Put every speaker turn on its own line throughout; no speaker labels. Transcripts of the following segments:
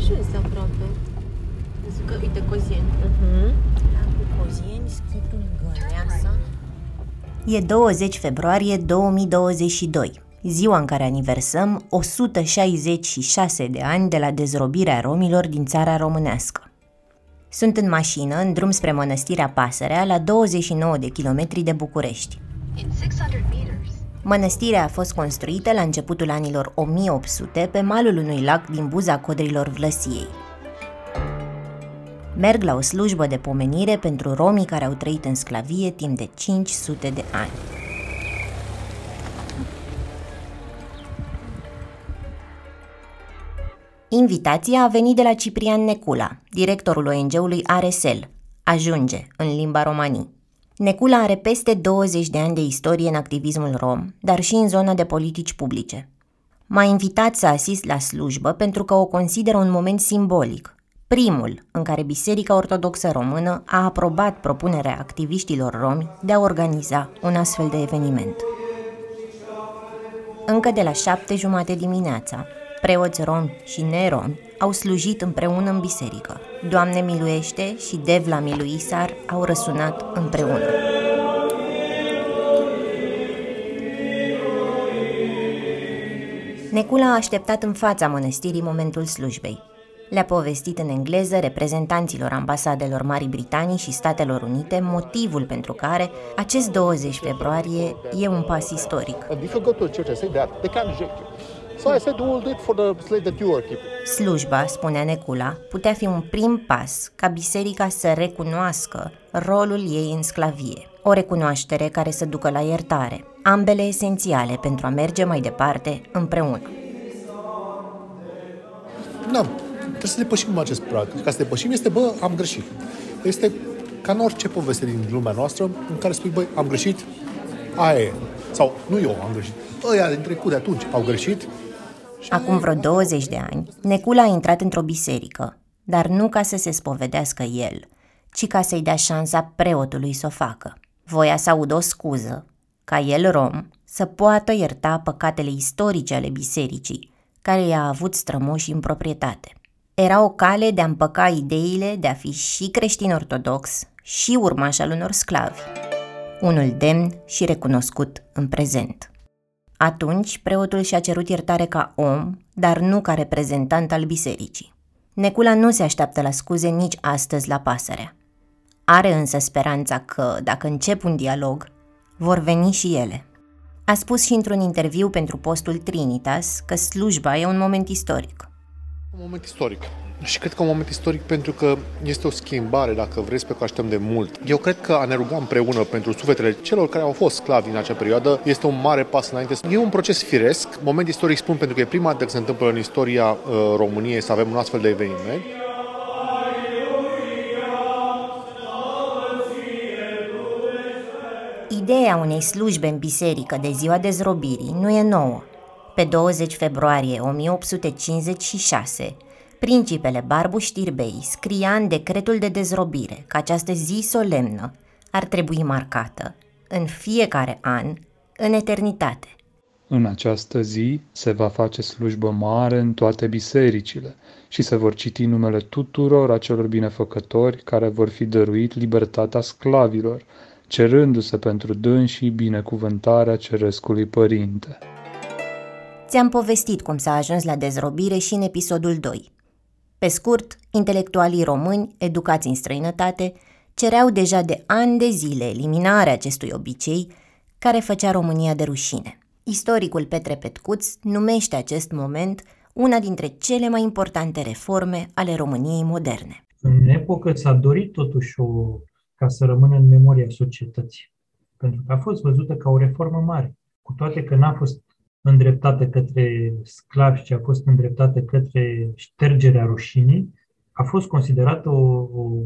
ajuns aproape. Zic că, uite, Cozieni.
Uh-huh. La Cozieni, schitul Găleasa.
E 20 februarie 2022, ziua în care aniversăm 166 de ani de la dezrobirea romilor din țara românească. Sunt în mașină, în drum spre mănăstirea Pasărea, la 29 de kilometri de București. Mănăstirea a fost construită la începutul anilor 1800 pe malul unui lac din buza codrilor Vlăsiei. Merg la o slujbă de pomenire pentru romii care au trăit în sclavie timp de 500 de ani. Invitația a venit de la Ciprian Necula, directorul ONG-ului Aresel, Ajunge, în limba romanii. Necula are peste 20 de ani de istorie în activismul rom, dar și în zona de politici publice. M-a invitat să asist la slujbă pentru că o consideră un moment simbolic, primul în care Biserica Ortodoxă Română a aprobat propunerea activiștilor romi de a organiza un astfel de eveniment. Încă de la șapte jumate dimineața, preoți romi și neromi au slujit împreună în biserică. Doamne miluiește și Devla miluisar au răsunat împreună. Necula a așteptat în fața mănăstirii momentul slujbei. Le-a povestit în engleză reprezentanților ambasadelor Marii Britanii și Statelor Unite motivul pentru care acest 20 februarie e un pas istoric. So I said, we'll do it for the slave that you are keeping. Slujba, spunea Necula, putea fi un prim pas ca biserica să recunoască rolul ei în sclavie. O recunoaștere care să ducă la iertare, ambele esențiale pentru a merge mai departe împreună.
Da, trebuie să depășim acest prag. Ca să depășim este, bă, am greșit. Este ca în orice poveste din lumea noastră în care spui, băi, am greșit, aia e. Sau nu eu am greșit. Ăia din trecut de atunci au greșit,
Acum vreo 20 de ani, Necula a intrat într-o biserică, dar nu ca să se spovedească el, ci ca să-i dea șansa preotului să o facă. Voia să audă o scuză, ca el, rom, să poată ierta păcatele istorice ale bisericii, care i-a avut strămoși în proprietate. Era o cale de a împăca ideile de a fi și creștin ortodox și urmaș al unor sclavi. Unul demn și recunoscut în prezent. Atunci, preotul și-a cerut iertare ca om, dar nu ca reprezentant al bisericii. Necula nu se așteaptă la scuze nici astăzi la pasărea. Are însă speranța că, dacă încep un dialog, vor veni și ele. A spus și într-un interviu pentru postul Trinitas că slujba e un moment istoric.
Un moment istoric. Și cred că un moment istoric pentru că este o schimbare, dacă vreți, pe care așteptăm de mult. Eu cred că a ne ruga împreună pentru sufletele celor care au fost sclavi în acea perioadă este un mare pas înainte. E un proces firesc. Moment istoric spun pentru că e prima dată când se întâmplă în istoria uh, României să avem un astfel de eveniment.
Ideea unei slujbe în biserică de ziua dezrobirii nu e nouă. Pe 20 februarie 1856, Principele Barbu Știrbei scria în decretul de dezrobire că această zi solemnă ar trebui marcată în fiecare an, în eternitate.
În această zi se va face slujbă mare în toate bisericile și se vor citi numele tuturor acelor binefăcători care vor fi dăruit libertatea sclavilor, cerându-se pentru dânsii binecuvântarea Cerescului Părinte.
Ți-am povestit cum s-a ajuns la dezrobire și în episodul 2. Pe scurt, intelectualii români, educați în străinătate, cereau deja de ani de zile eliminarea acestui obicei care făcea România de rușine. Istoricul Petre Petcuț numește acest moment una dintre cele mai importante reforme ale României moderne.
În epocă s-a dorit totuși o, ca să rămână în memoria societății, pentru că a fost văzută ca o reformă mare, cu toate că n-a fost îndreptată către sclavi, ci a fost îndreptată către ștergerea rușinii, a fost considerată o, o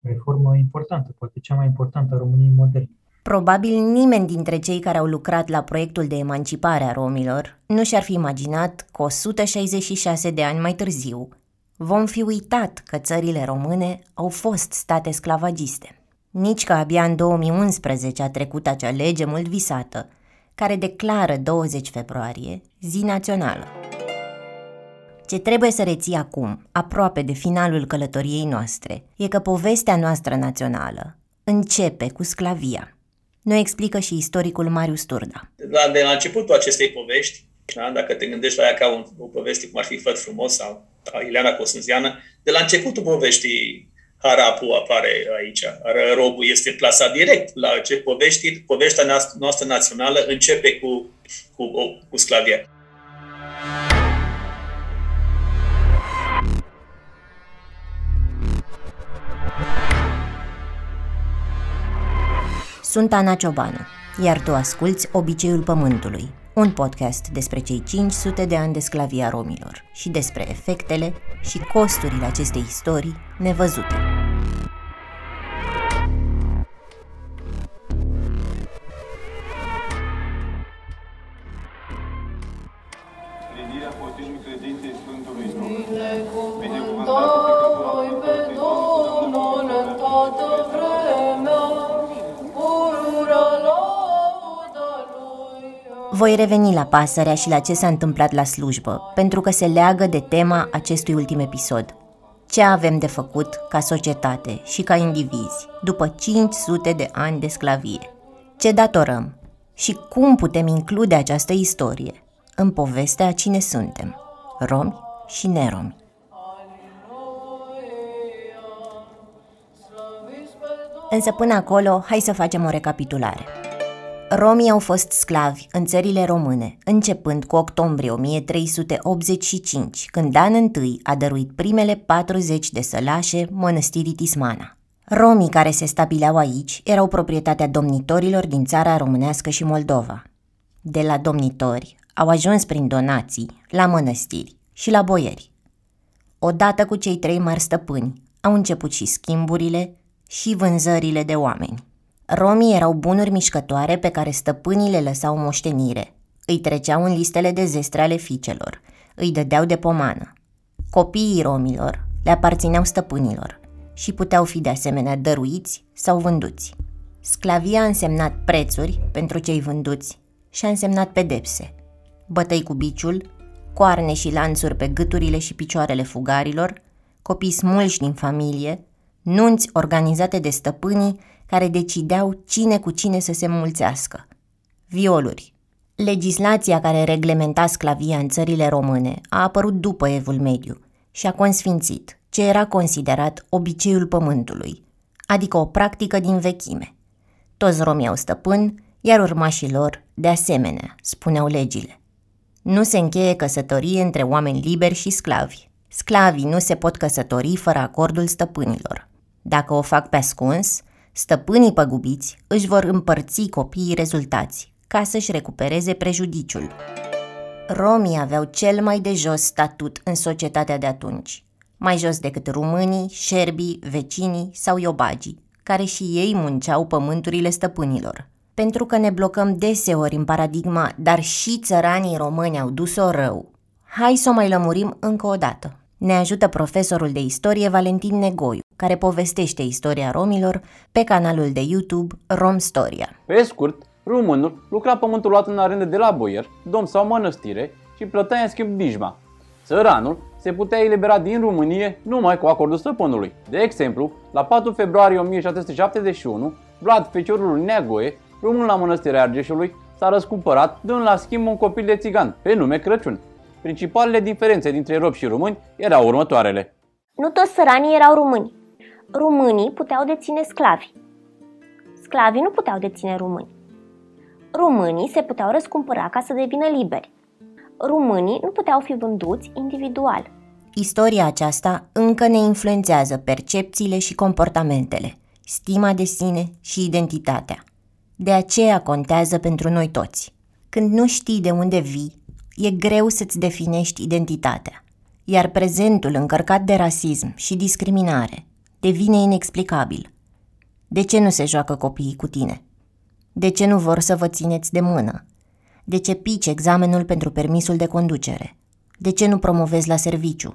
reformă importantă, poate cea mai importantă a României moderne.
Probabil nimeni dintre cei care au lucrat la proiectul de emancipare a romilor nu și-ar fi imaginat că 166 de ani mai târziu vom fi uitat că țările române au fost state sclavagiste. Nici că abia în 2011 a trecut acea lege mult visată – care declară 20 februarie zi națională. Ce trebuie să reții acum, aproape de finalul călătoriei noastre, e că povestea noastră națională începe cu sclavia. Ne explică și istoricul Marius Turda.
La, de la începutul acestei povești, da, dacă te gândești la ea ca un, o poveste cum ar fi Făt frumos sau Ileana Cosânziană, de la începutul poveștii Harapu apare aici. Robul este plasat direct la ce povești, povestea noastră națională începe cu, cu, cu sclavia.
Sunt Ana Ciobanu, iar tu asculți Obiceiul Pământului, un podcast despre cei 500 de ani de sclavia romilor și despre efectele și costurile acestei istorii nevăzute. Voi reveni la pasărea și la ce s-a întâmplat la slujbă, pentru că se leagă de tema acestui ultim episod. Ce avem de făcut ca societate și ca indivizi după 500 de ani de sclavie? Ce datorăm? Și cum putem include această istorie în povestea a cine suntem, romi și neromi? Însă până acolo, hai să facem o recapitulare. Romii au fost sclavi în țările române, începând cu octombrie 1385, când Dan I a dăruit primele 40 de sălașe mănăstirii Tismana. Romii care se stabileau aici erau proprietatea domnitorilor din țara românească și Moldova. De la domnitori au ajuns prin donații la mănăstiri și la boieri. Odată cu cei trei mari stăpâni au început și schimburile și vânzările de oameni. Romii erau bunuri mișcătoare pe care stăpânii le lăsau moștenire. Îi treceau în listele de zestre ale fiicelor, îi dădeau de pomană. Copiii romilor le aparțineau stăpânilor și puteau fi de asemenea dăruiți sau vânduți. Sclavia a însemnat prețuri pentru cei vânduți și a însemnat pedepse. Bătăi cu biciul, coarne și lanțuri pe gâturile și picioarele fugarilor, copii smulși din familie, nunți organizate de stăpânii care decideau cine cu cine să se mulțească. Violuri. Legislația care reglementa sclavia în țările române a apărut după Evul Mediu și a consfințit ce era considerat obiceiul pământului, adică o practică din vechime. Toți romii au stăpân, iar urmașii lor, de asemenea, spuneau legile. Nu se încheie căsătorie între oameni liberi și sclavi. Sclavii nu se pot căsători fără acordul stăpânilor. Dacă o fac pe ascuns, Stăpânii păgubiți își vor împărți copiii rezultați ca să-și recupereze prejudiciul. Romii aveau cel mai de jos statut în societatea de atunci, mai jos decât rumânii, șerbii, vecinii sau iobagii, care și ei munceau pământurile stăpânilor. Pentru că ne blocăm deseori în paradigma, dar și țăranii români au dus-o rău. Hai să o mai lămurim încă o dată. Ne ajută profesorul de istorie Valentin Negoiu, care povestește istoria romilor pe canalul de YouTube Romstoria.
Pe scurt, românul lucra pământul luat în arendă de la boier, dom sau mănăstire și plătea în schimb dijma. Țăranul se putea elibera din Românie numai cu acordul stăpânului. De exemplu, la 4 februarie 1771, Vlad, feciorul lui Neagoe, român la mănăstirea Argeșului, s-a răscumpărat dând la schimb un copil de țigan, pe nume Crăciun. Principalele diferențe dintre robi și români erau următoarele.
Nu toți săranii erau români. Românii puteau deține sclavi. Sclavii nu puteau deține români. Românii se puteau răscumpăra ca să devină liberi. Românii nu puteau fi vânduți individual.
Istoria aceasta încă ne influențează percepțiile și comportamentele, stima de sine și identitatea. De aceea contează pentru noi toți. Când nu știi de unde vii, e greu să-ți definești identitatea, iar prezentul încărcat de rasism și discriminare devine inexplicabil. De ce nu se joacă copiii cu tine? De ce nu vor să vă țineți de mână? De ce pici examenul pentru permisul de conducere? De ce nu promovezi la serviciu?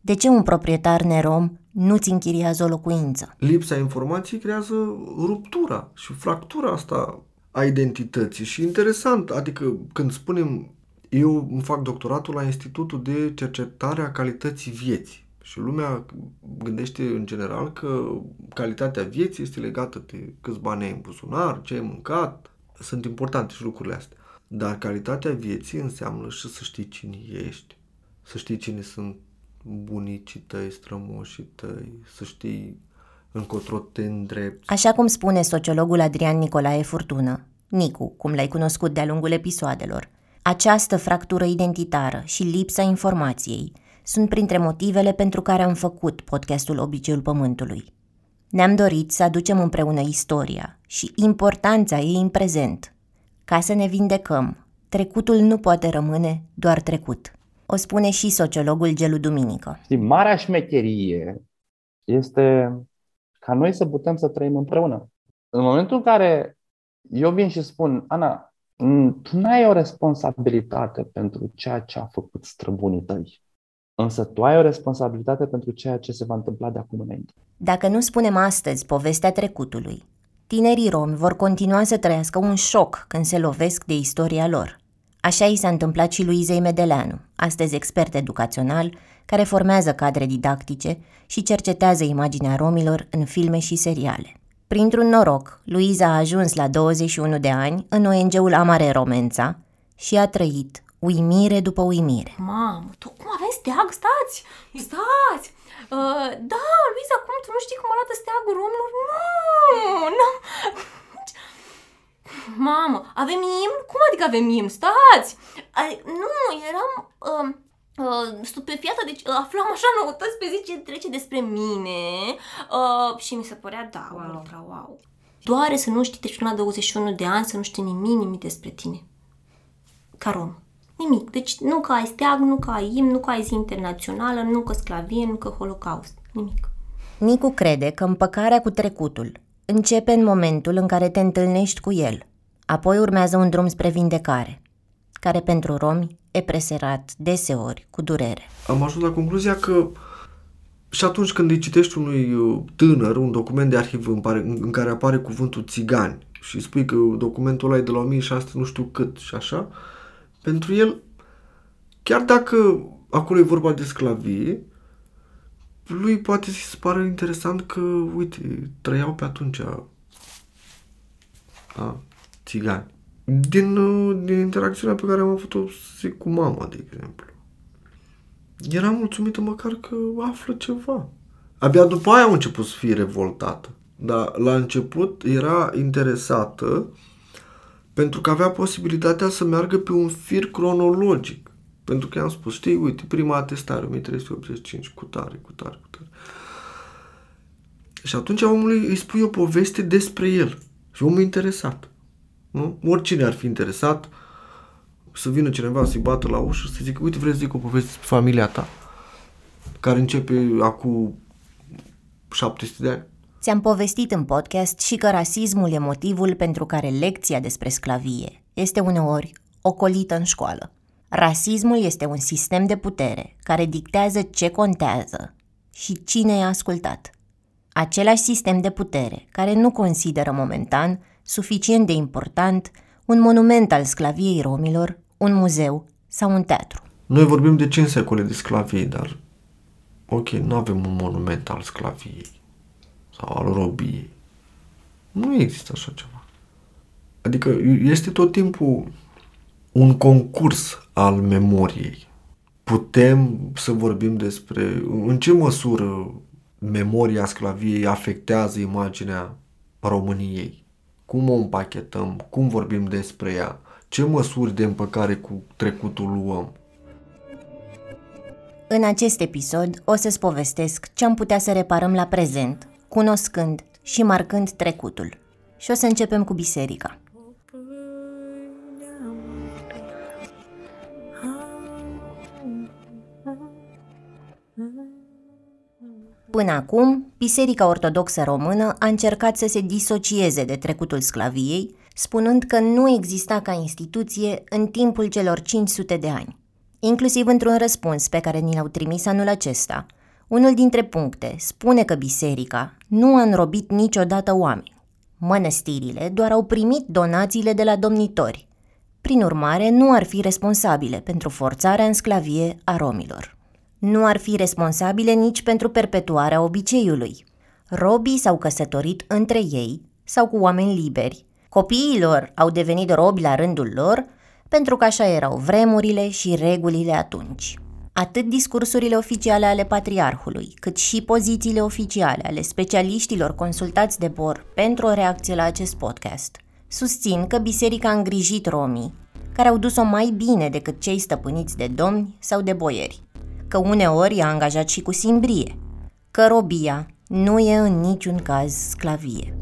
De ce un proprietar nerom nu-ți închiriază o locuință?
Lipsa informației creează ruptura și fractura asta a identității. Și interesant, adică când spunem Eu îmi fac doctoratul la Institutul de Cercetare a Calității Vieții. Și lumea gândește în general că calitatea vieții este legată de câți bani ai în buzunar, ce ai mâncat. Sunt importante și lucrurile astea. Dar calitatea vieții înseamnă și să știi cine ești, să știi cine sunt bunicii tăi, strămoșii tăi, să știi încotro te îndrepti.
Așa cum spune sociologul Adrian Nicolae Furtună, Nicu, cum l-ai cunoscut de-a lungul episoadelor, această fractură identitară și lipsa informației sunt printre motivele pentru care am făcut podcastul Obiceiul Pământului. Ne-am dorit să aducem împreună istoria și importanța ei în prezent. Ca să ne vindecăm, trecutul nu poate rămâne doar trecut. O spune și sociologul Gelu Duminică.
Știi, marea șmecherie este ca noi să putem să trăim împreună. În momentul în care eu vin și spun, Ana, tu nu ai o responsabilitate pentru ceea ce a făcut străbunii tăi. Însă tu ai o responsabilitate pentru ceea ce se va întâmpla de acum înainte.
Dacă nu spunem astăzi povestea trecutului, tinerii romi vor continua să trăiască un șoc când se lovesc de istoria lor. Așa i s-a întâmplat și Luizei Medeleanu, astăzi expert educațional, care formează cadre didactice și cercetează imaginea romilor în filme și seriale. Printr-un noroc, Luiza a ajuns la 21 de ani în ONG-ul Amare Romența și a trăit uimire după uimire.
Mamă, tu cum aveți steag? Stați! Stați! Uh, da, Luiza, cum tu nu știi cum arată steagul romilor? Nu! Nu! Mamă, avem imn? Cum adică avem imn? Stați! Ai, nu, eram uh, uh, stupefiată, deci uh, aflam așa noutăți pe zi ce trece despre mine uh, și mi se părea, da, wow. ultra wow. Doare să nu știi, deci până la 21 de ani, să nu știi nimic, nimic despre tine. Ca rom. Nimic. Deci nu că ai steag, nu că ai imn, nu că ai zi internațională, nu că sclavie, nu că holocaust. Nimic.
Nicu crede că împăcarea cu trecutul începe în momentul în care te întâlnești cu el. Apoi urmează un drum spre vindecare, care pentru romi e preserat deseori cu durere.
Am ajuns la concluzia că și atunci când îi citești unui uh, tânăr un document de arhivă în, pare, în care apare cuvântul țigani și spui că documentul ăla e de la 1600 nu știu cât și așa, pentru el, chiar dacă acolo e vorba de sclavie, lui poate să se pară interesant că, uite, trăiau pe atunci a, țigani. Din, uh, din interacțiunea pe care am avut-o cu mama, de exemplu. Era mulțumită măcar că află ceva. Abia după aia a început să fie revoltată. Dar la început era interesată pentru că avea posibilitatea să meargă pe un fir cronologic. Pentru că i-am spus, știi, uite, prima atestare, 1385, cu tare, cu tare, cu tare. Și atunci omului îi spui o poveste despre el. Și omul e interesat. Nu? Oricine ar fi interesat să vină cineva să-i bată la ușă să zică, uite, vreți să zic o poveste despre familia ta, care începe acum 700 de ani.
Ți-am povestit în podcast și că rasismul e motivul pentru care lecția despre sclavie este uneori ocolită în școală. Rasismul este un sistem de putere care dictează ce contează și cine e ascultat. Același sistem de putere care nu consideră momentan suficient de important un monument al sclaviei romilor, un muzeu sau un teatru.
Noi vorbim de 5 secole de sclavie, dar ok, nu avem un monument al sclaviei sau al robiei. Nu există așa ceva. Adică este tot timpul un concurs al memoriei. Putem să vorbim despre în ce măsură memoria sclaviei afectează imaginea României. Cum o împachetăm, cum vorbim despre ea, ce măsuri de împăcare cu trecutul luăm.
În acest episod o să-ți povestesc ce am putea să reparăm la prezent cunoscând și marcând trecutul. Și o să începem cu biserica. Până acum, Biserica Ortodoxă Română a încercat să se disocieze de trecutul sclaviei, spunând că nu exista ca instituție în timpul celor 500 de ani. Inclusiv într-un răspuns pe care ni l-au trimis anul acesta, unul dintre puncte spune că biserica nu a înrobit niciodată oameni. Mănăstirile doar au primit donațiile de la domnitori. Prin urmare, nu ar fi responsabile pentru forțarea în sclavie a romilor. Nu ar fi responsabile nici pentru perpetuarea obiceiului. Robii s-au căsătorit între ei sau cu oameni liberi. Copiii lor au devenit robi la rândul lor pentru că așa erau vremurile și regulile atunci. Atât discursurile oficiale ale patriarhului, cât și pozițiile oficiale ale specialiștilor consultați de Bor pentru o reacție la acest podcast, susțin că biserica a îngrijit romii, care au dus-o mai bine decât cei stăpâniți de domni sau de boieri, că uneori i-a angajat și cu simbrie, că robia nu e în niciun caz sclavie.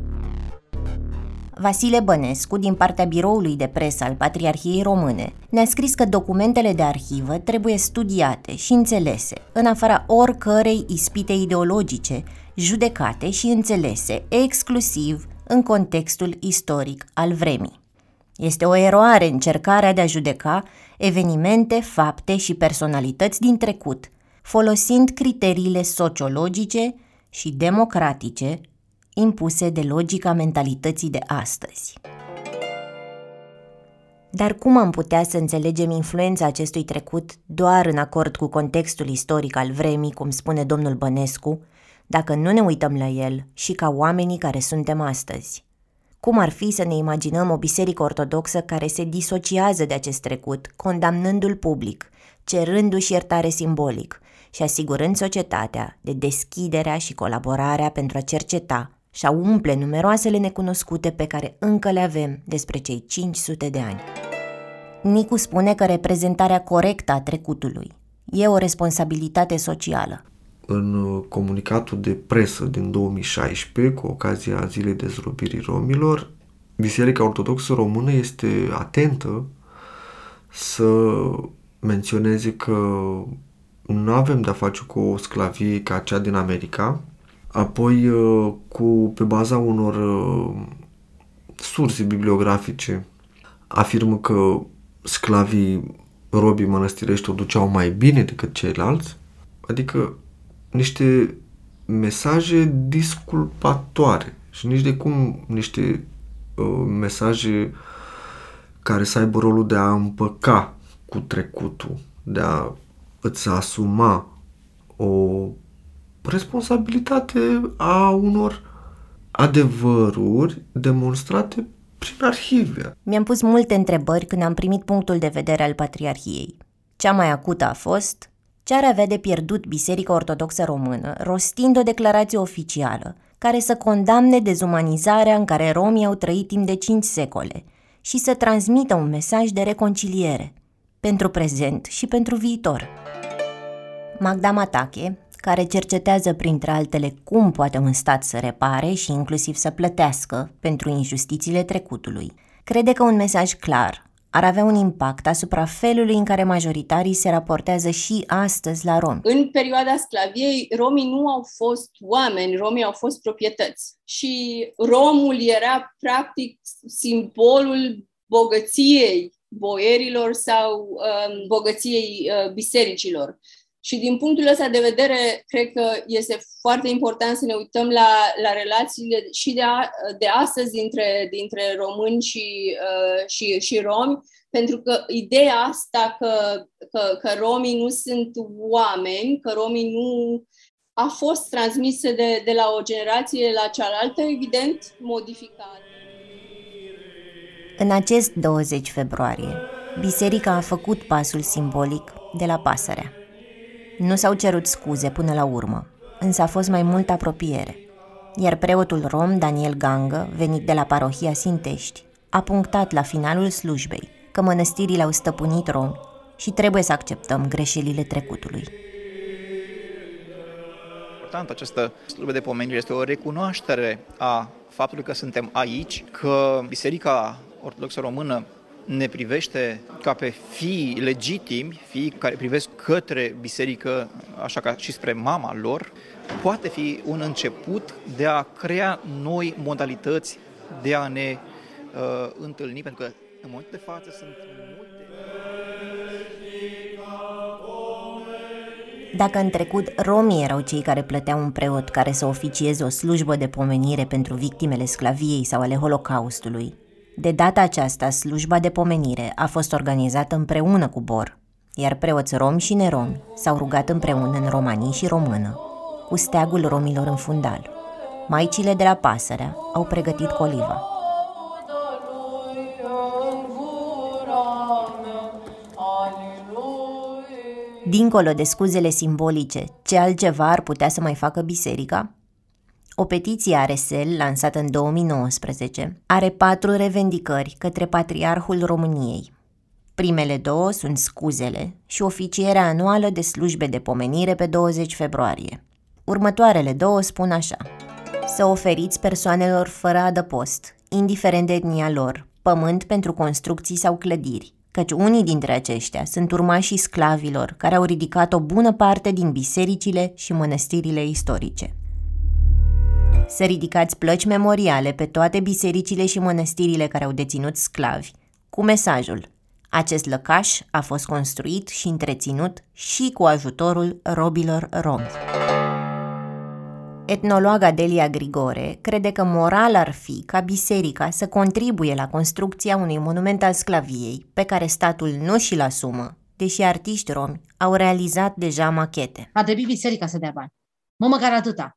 Vasile Bănescu, din partea biroului de presă al Patriarhiei Române, ne-a scris că documentele de arhivă trebuie studiate și înțelese, în afara oricărei ispite ideologice, judecate și înțelese exclusiv în contextul istoric al vremii. Este o eroare încercarea de a judeca evenimente, fapte și personalități din trecut, folosind criteriile sociologice și democratice impuse de logica mentalității de astăzi. Dar cum am putea să înțelegem influența acestui trecut doar în acord cu contextul istoric al vremii, cum spune domnul Bănescu, dacă nu ne uităm la el și ca oamenii care suntem astăzi? Cum ar fi să ne imaginăm o biserică ortodoxă care se disociază de acest trecut, condamnându-l public, cerându-și iertare simbolic și asigurând societatea de deschiderea și colaborarea pentru a cerceta și a umple numeroasele necunoscute pe care încă le avem despre cei 500 de ani. Nicu spune că reprezentarea corectă a trecutului e o responsabilitate socială.
În uh, comunicatul de presă din 2016, cu ocazia Zilei Dezrobirii Romilor, Biserica Ortodoxă Română este atentă să menționeze că nu avem de-a face cu o sclavie ca cea din America, Apoi, uh, cu, pe baza unor uh, surse bibliografice, afirmă că sclavii robii mănăstirești o duceau mai bine decât ceilalți, adică niște mesaje disculpatoare și nici de cum niște uh, mesaje care să aibă rolul de a împăca cu trecutul, de a îți asuma o responsabilitate a unor adevăruri demonstrate prin arhive.
Mi-am pus multe întrebări când am primit punctul de vedere al Patriarhiei. Cea mai acută a fost ce ar avea de pierdut Biserica Ortodoxă Română rostind o declarație oficială care să condamne dezumanizarea în care romii au trăit timp de cinci secole și să transmită un mesaj de reconciliere pentru prezent și pentru viitor. Magda Matache, care cercetează printre altele cum poate un stat să repare și inclusiv să plătească pentru injustițiile trecutului. Crede că un mesaj clar ar avea un impact asupra felului în care majoritarii se raportează și astăzi la romi.
În perioada sclaviei, romii nu au fost oameni, romii au fost proprietăți. Și romul era practic simbolul bogăției boierilor sau um, bogăției uh, bisericilor. Și din punctul ăsta de vedere, cred că este foarte important să ne uităm la, la relațiile și de, a, de astăzi dintre, dintre români și, uh, și, și romi, pentru că ideea asta că, că, că romii nu sunt oameni, că romii nu a fost transmisă de, de la o generație la cealaltă, evident, modificată.
În acest 20 februarie, biserica a făcut pasul simbolic de la pasărea. Nu s-au cerut scuze până la urmă, însă a fost mai multă apropiere. Iar preotul rom Daniel Gangă, venit de la parohia Sintești, a punctat la finalul slujbei că mănăstirile au stăpânit romi și trebuie să acceptăm greșelile trecutului.
Important, această slujbă de pomenire este o recunoaștere a faptului că suntem aici, că Biserica Ortodoxă Română ne privește ca pe fii legitimi, fii care privesc către biserică, așa ca și spre mama lor, poate fi un început de a crea noi modalități de a ne uh, întâlni, pentru că în momentul de față sunt multe...
Dacă în trecut romii erau cei care plăteau un preot care să oficieze o slujbă de pomenire pentru victimele sclaviei sau ale Holocaustului, De data aceasta, slujba de pomenire a fost organizată împreună cu Bor, iar preoți romi și neromi s-au rugat împreună în romanii și română, cu steagul romilor în fundal. Maicile de la Pasărea au pregătit coliva. Dincolo de scuzele simbolice, ce altceva ar putea să mai facă biserica? O petiție a RSL, lansată în 2019, are patru revendicări către Patriarhul României. Primele două sunt scuzele și oficierea anuală de slujbe de pomenire pe 20 februarie. Următoarele două spun așa. Să oferiți persoanelor fără adăpost, indiferent de etnia lor, pământ pentru construcții sau clădiri, căci unii dintre aceștia sunt urmașii sclavilor care au ridicat o bună parte din bisericile și mănăstirile istorice. Să ridicați plăci memoriale pe toate bisericile și mănăstirile care au deținut sclavi, cu mesajul acest lăcaș a fost construit și întreținut și cu ajutorul robilor romi. Etnologa Delia Grigore crede că moral ar fi ca biserica să contribuie la construcția unui monument al sclaviei, pe care statul nu și-l asumă, deși artiști romi au realizat deja machete.
A trebui biserica să dea bani. Mă, măcar atâta.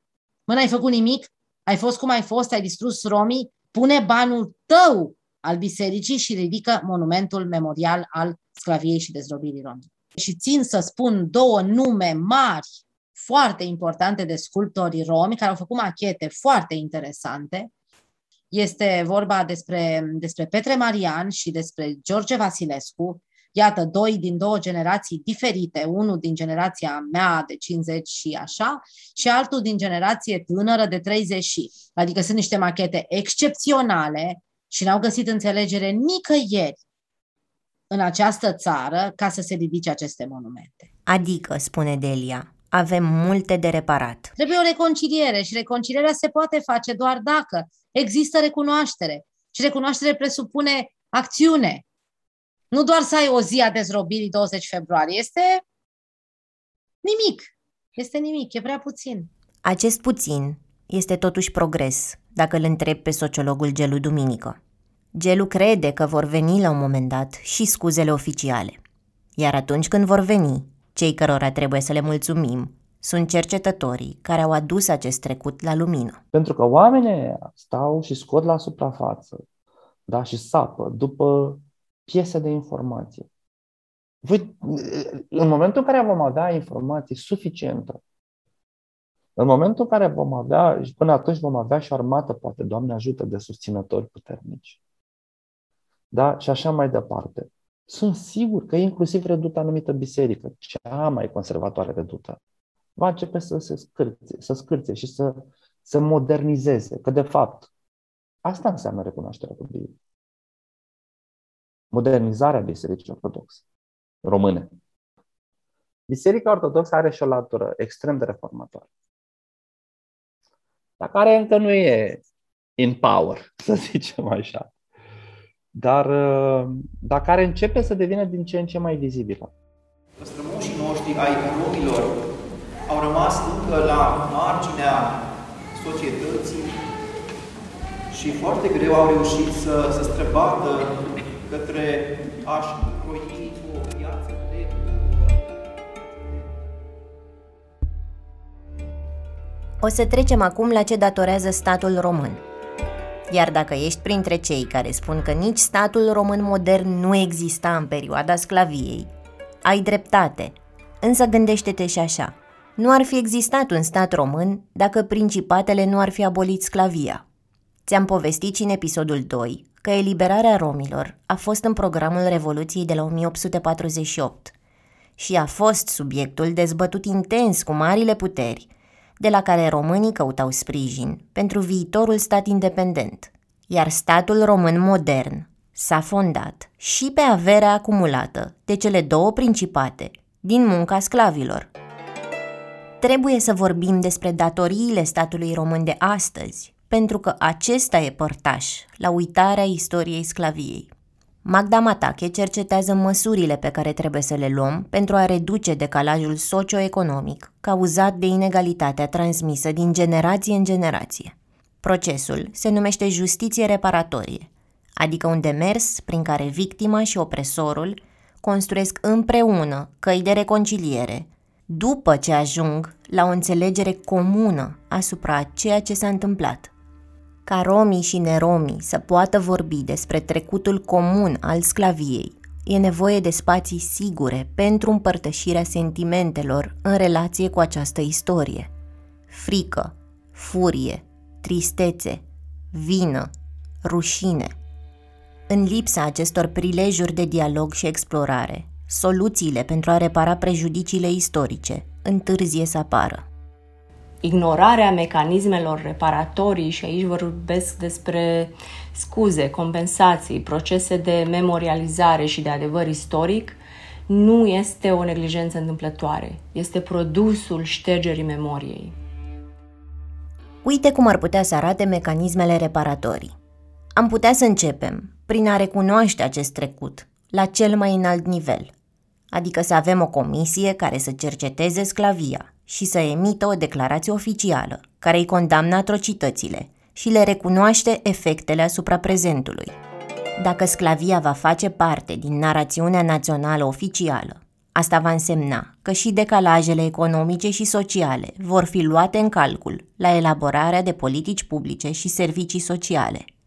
Mă, n-ai făcut nimic? Ai fost cum ai fost? Ai distrus romii? Pune banul tău al bisericii și ridică monumentul memorial al sclaviei și dezrobirii romii. Și țin să spun două nume mari foarte importante de sculptori romi care au făcut machete foarte interesante. Este vorba despre, despre Petre Marian și despre George Vasilescu, iată, doi din două generații diferite, unul din generația mea de 50 și așa, și altul din generație tânără de 30 și. Adică sunt niște machete excepționale și n-au găsit înțelegere nicăieri în această țară ca să se ridice aceste monumente.
Adică, spune Delia, avem multe de reparat.
Trebuie o reconciliere și reconcilierea se poate face doar dacă există recunoaștere. Și recunoaștere presupune acțiune. Nu doar să ai o zi a dezrobirii 20 februarie. Este nimic. Este nimic. E prea puțin.
Acest puțin este totuși progres, dacă îl întreb pe sociologul Gelu Duminică. Gelu crede că vor veni la un moment dat și scuzele oficiale. Iar atunci când vor veni, cei cărora trebuie să le mulțumim sunt cercetătorii care au adus acest trecut la lumină.
Pentru că oamenii stau și scot la suprafață da, și sapă după piese de informație. Voi, în momentul în care vom avea informații suficientă, în momentul în care vom avea, și până atunci vom avea și o armată, poate, Doamne ajută, de susținători puternici. Da? Și așa mai departe. Sunt sigur că inclusiv reduta anumită biserică, cea mai conservatoare redută, va începe să se scârțe, să scârțe și să se modernizeze. Că, de fapt, asta înseamnă recunoașterea copilului. Modernizarea Bisericii Ortodoxe române. Biserica Ortodoxă are și o latură extrem de reformatoare, dar care încă nu e in power, să zicem așa dar, uh, dar care începe să devină din ce în ce mai vizibilă.
Strămoșii noștri ai romilor au rămas încă la marginea societății și foarte greu au reușit să, să străbată către a-și croi o viață de...
O să trecem acum la ce datorează statul român. Iar dacă ești printre cei care spun că nici statul român modern nu exista în perioada sclaviei, ai dreptate. Însă gândește-te și așa. Nu ar fi existat un stat român dacă principatele nu ar fi abolit sclavia. Ți-am povestit și în episodul 2 că eliberarea romilor a fost în programul Revoluției de la 1848 și a fost subiectul dezbătut intens cu marile puteri – de la care românii căutau sprijin pentru viitorul stat independent, iar statul român modern s-a fondat și pe averea acumulată de cele două principate din munca sclavilor. Trebuie să vorbim despre datoriile statului român de astăzi, pentru că acesta e părtaș la uitarea istoriei sclaviei. Magda Matache cercetează măsurile pe care trebuie să le luăm pentru a reduce decalajul socioeconomic cauzat de inegalitatea transmisă din generație în generație. Procesul se numește justiție reparatorie, adică un demers prin care victima și opresorul construiesc împreună căi de reconciliere, după ce ajung la o înțelegere comună asupra ceea ce s-a întâmplat. Ca romii și neromii să poată vorbi despre trecutul comun al sclaviei, e nevoie de spații sigure pentru împărtășirea sentimentelor în relație cu această istorie. Frică, furie, tristețe, vină, rușine. În lipsa acestor prilejuri de dialog și explorare, soluțiile pentru a repara prejudiciile istorice întârzie să apară.
Ignorarea mecanismelor reparatorii, și aici vorbesc despre scuze, compensații, procese de memorializare și de adevăr istoric, nu este o neglijență întâmplătoare, este produsul ștergerii memoriei.
Uite cum ar putea să arate mecanismele reparatorii. Am putea să începem prin a recunoaște acest trecut la cel mai înalt nivel, adică să avem o comisie care să cerceteze sclavia și să emită o declarație oficială care îi condamnă atrocitățile și le recunoaște efectele asupra prezentului. Dacă sclavia va face parte din narațiunea națională oficială, asta va însemna că și decalajele economice și sociale vor fi luate în calcul la elaborarea de politici publice și servicii sociale –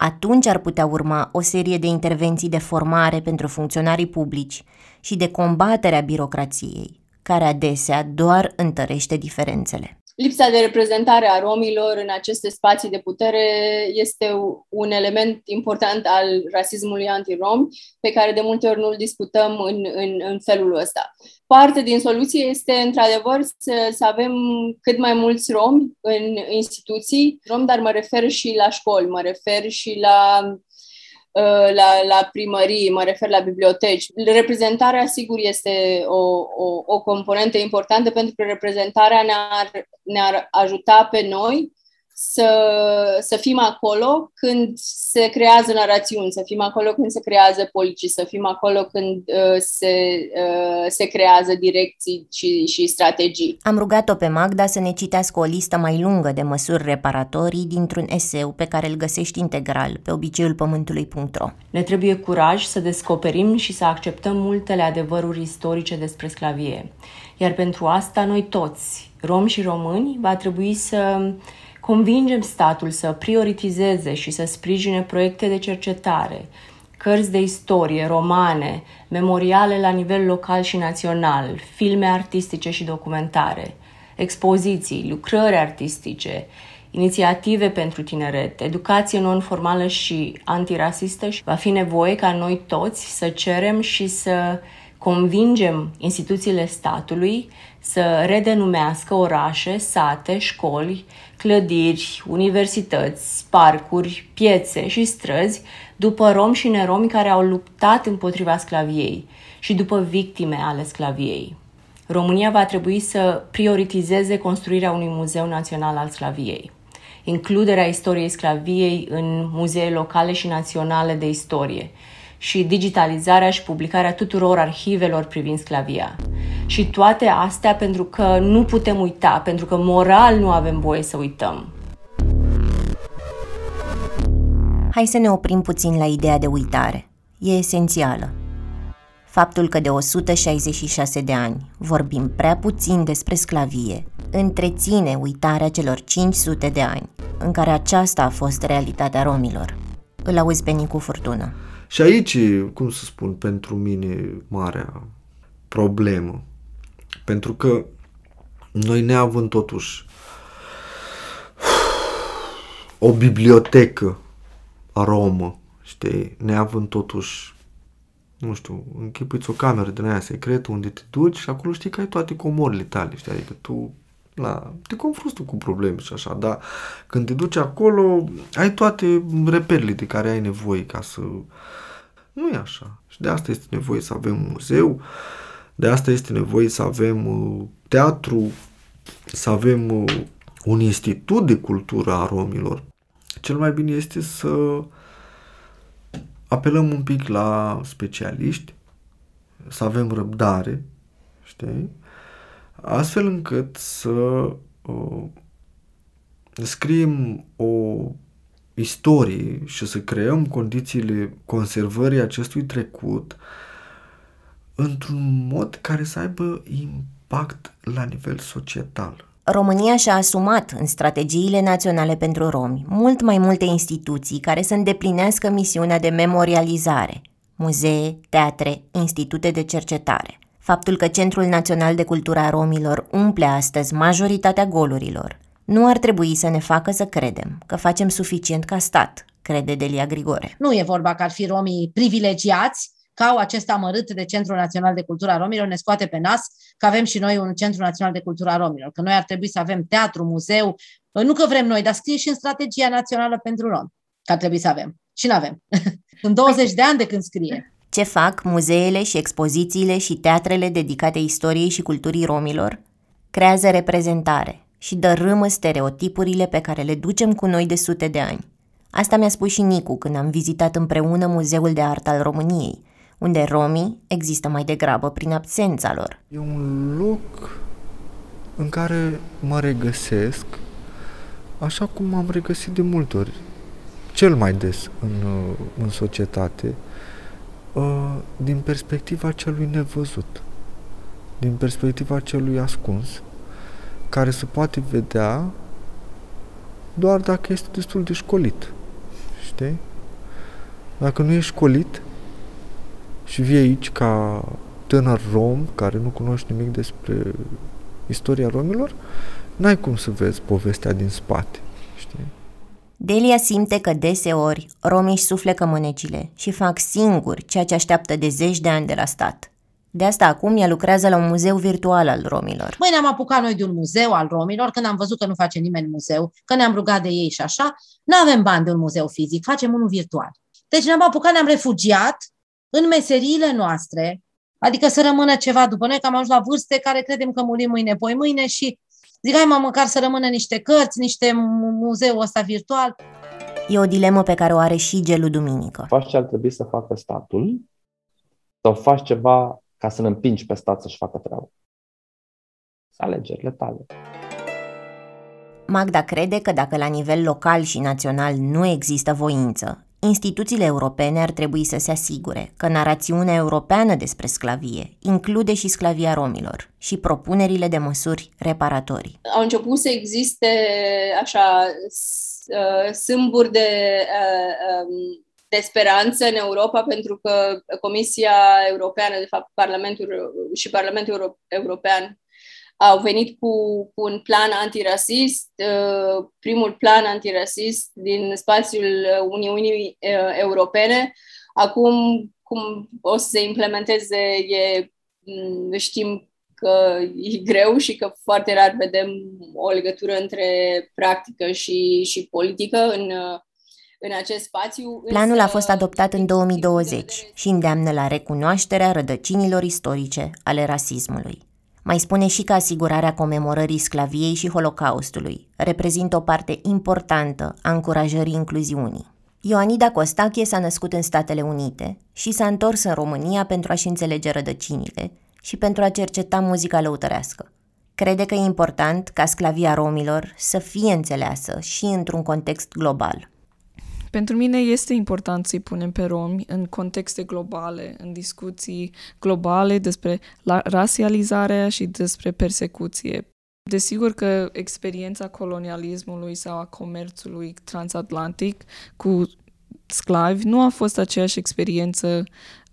atunci ar putea urma o serie de intervenții de formare pentru funcționarii publici și de combaterea birocrației, care adesea doar întărește diferențele.
Lipsa de reprezentare a romilor în aceste spații de putere este un element important al rasismului antirom, pe care de multe ori nu-l discutăm în, în, în felul ăsta. Parte din soluție este, într-adevăr, să, să avem cât mai mulți romi în instituții, rom, dar mă refer și la școli, mă refer și la Uh, la, la primării, mă refer la biblioteci. Reprezentarea, sigur, este o, o, o componentă importantă pentru că reprezentarea ne-ar, ne-ar ajuta pe noi să, să fim acolo când se creează narațiuni, să fim acolo când se creează politici, să fim acolo când uh, se, uh, se creează direcții și, și strategii.
Am rugat-o pe Magda să ne citească o listă mai lungă de măsuri reparatorii dintr-un eseu pe care îl găsești integral pe obiceiulpământului.ro.
Ne trebuie curaj să descoperim și să acceptăm multele adevăruri istorice despre sclavie. Iar pentru asta noi toți, romi și români, va trebui să Convingem statul să prioritizeze și să sprijine proiecte de cercetare, cărți de istorie, romane, memoriale la nivel local și național, filme artistice și documentare, expoziții, lucrări artistice, inițiative pentru tineret, educație non-formală și antirasistă și va fi nevoie ca noi toți să cerem și să convingem instituțiile statului să redenumească orașe, sate, școli, clădiri, universități, parcuri, piețe și străzi după romi și neromi care au luptat împotriva sclaviei și după victime ale sclaviei. România va trebui să prioritizeze construirea unui muzeu național al sclaviei. Includerea istoriei sclaviei în muzee locale și naționale de istorie și digitalizarea și publicarea tuturor arhivelor privind sclavia. Și toate astea pentru că nu putem uita, pentru că moral nu avem voie să uităm.
Hai să ne oprim puțin la ideea de uitare. E esențială. Faptul că de 166 de ani vorbim prea puțin despre sclavie întreține uitarea celor 500 de ani în care aceasta a fost realitatea romilor. Îl auzi pe Nicu Furtună.
Și aici, cum să spun, pentru mine marea problemă. Pentru că noi neavând totuși o bibliotecă romă, știi, neavând totuși nu știu, închipuiți o cameră din aia secretă unde te duci și acolo știi că ai toate comorile tale, știi, adică tu la, te confrunți tu cu probleme și așa, dar când te duci acolo, ai toate reperele de care ai nevoie ca să... Nu e așa. Și de asta este nevoie să avem un muzeu, de asta este nevoie să avem uh, teatru, să avem uh, un institut de cultură a romilor. Cel mai bine este să apelăm un pic la specialiști, să avem răbdare, știi? Astfel încât să uh, scriem o istorii și să creăm condițiile conservării acestui trecut într-un mod care să aibă impact la nivel societal.
România și-a asumat în strategiile naționale pentru romi mult mai multe instituții care să îndeplinească misiunea de memorializare, muzee, teatre, institute de cercetare. Faptul că Centrul Național de Cultură a Romilor umple astăzi majoritatea golurilor nu ar trebui să ne facă să credem că facem suficient ca stat, crede Delia Grigore.
Nu e vorba că ar fi romii privilegiați, că au acest amărât de Centrul Național de Cultură a Romilor, ne scoate pe nas că avem și noi un Centru Național de Cultură a Romilor, că noi ar trebui să avem teatru, muzeu, nu că vrem noi, dar scrie și în Strategia Națională pentru Romi că ar trebui să avem. Și nu avem. în 20 de ani de când scrie.
Ce fac muzeele și expozițiile și teatrele dedicate istoriei și culturii romilor? Creează reprezentare și dărâmă stereotipurile pe care le ducem cu noi de sute de ani. Asta mi-a spus și Nicu când am vizitat împreună Muzeul de Artă al României, unde romii există mai degrabă prin absența lor.
E un loc în care mă regăsesc așa cum am regăsit de multe ori, cel mai des în, în societate, uh, din perspectiva celui nevăzut, din perspectiva celui ascuns, care se poate vedea doar dacă este destul de școlit. Știi? Dacă nu ești școlit și vii aici ca tânăr rom care nu cunoști nimic despre istoria romilor, n-ai cum să vezi povestea din spate. Știi?
Delia simte că deseori romii își suflecă mânecile și fac singuri ceea ce așteaptă de zeci de ani de la stat. De asta acum ea lucrează la un muzeu virtual al romilor.
Măi, ne-am apucat noi de un muzeu al romilor, când am văzut că nu face nimeni muzeu, că ne-am rugat de ei și așa, nu avem bani de un muzeu fizic, facem unul virtual. Deci ne-am apucat, ne-am refugiat în meseriile noastre, adică să rămână ceva după noi, că am ajuns la vârste care credem că murim mâine, poi mâine și zic, hai mă, măcar să rămână niște cărți, niște muzeu ăsta virtual.
E o dilemă pe care o are și Gelu Duminică.
Faci ce ar trebui să facă statul sau faci ceva ca să-l împingi pe stat să-și facă treaba. Alegerile tale.
Magda crede că dacă la nivel local și național nu există voință, instituțiile europene ar trebui să se asigure că narațiunea europeană despre sclavie include și sclavia romilor și propunerile de măsuri reparatorii.
Au început să existe așa sâmburi de um, de speranță în Europa pentru că Comisia Europeană, de fapt Parlamentul și Parlamentul European au venit cu, cu un plan antirasist, uh, primul plan antirasist din spațiul Uniunii uh, Europene. Acum, cum o să se implementeze, e, mm, știm că e greu și că foarte rar vedem o legătură între practică și, și politică în, în acest spațiu.
Planul a fost adoptat în 2020 și îndeamnă la recunoașterea rădăcinilor istorice ale rasismului. Mai spune și că asigurarea comemorării sclaviei și holocaustului reprezintă o parte importantă a încurajării incluziunii. Ioanida Costache s-a născut în Statele Unite și s-a întors în România pentru a-și înțelege rădăcinile și pentru a cerceta muzica lăutărească. Crede că e important ca sclavia romilor să fie înțeleasă și într-un context global.
Pentru mine este important să-i punem pe romi în contexte globale, în discuții globale despre rasializarea și despre persecuție. Desigur că experiența colonialismului sau a comerțului transatlantic cu sclavi nu a fost aceeași experiență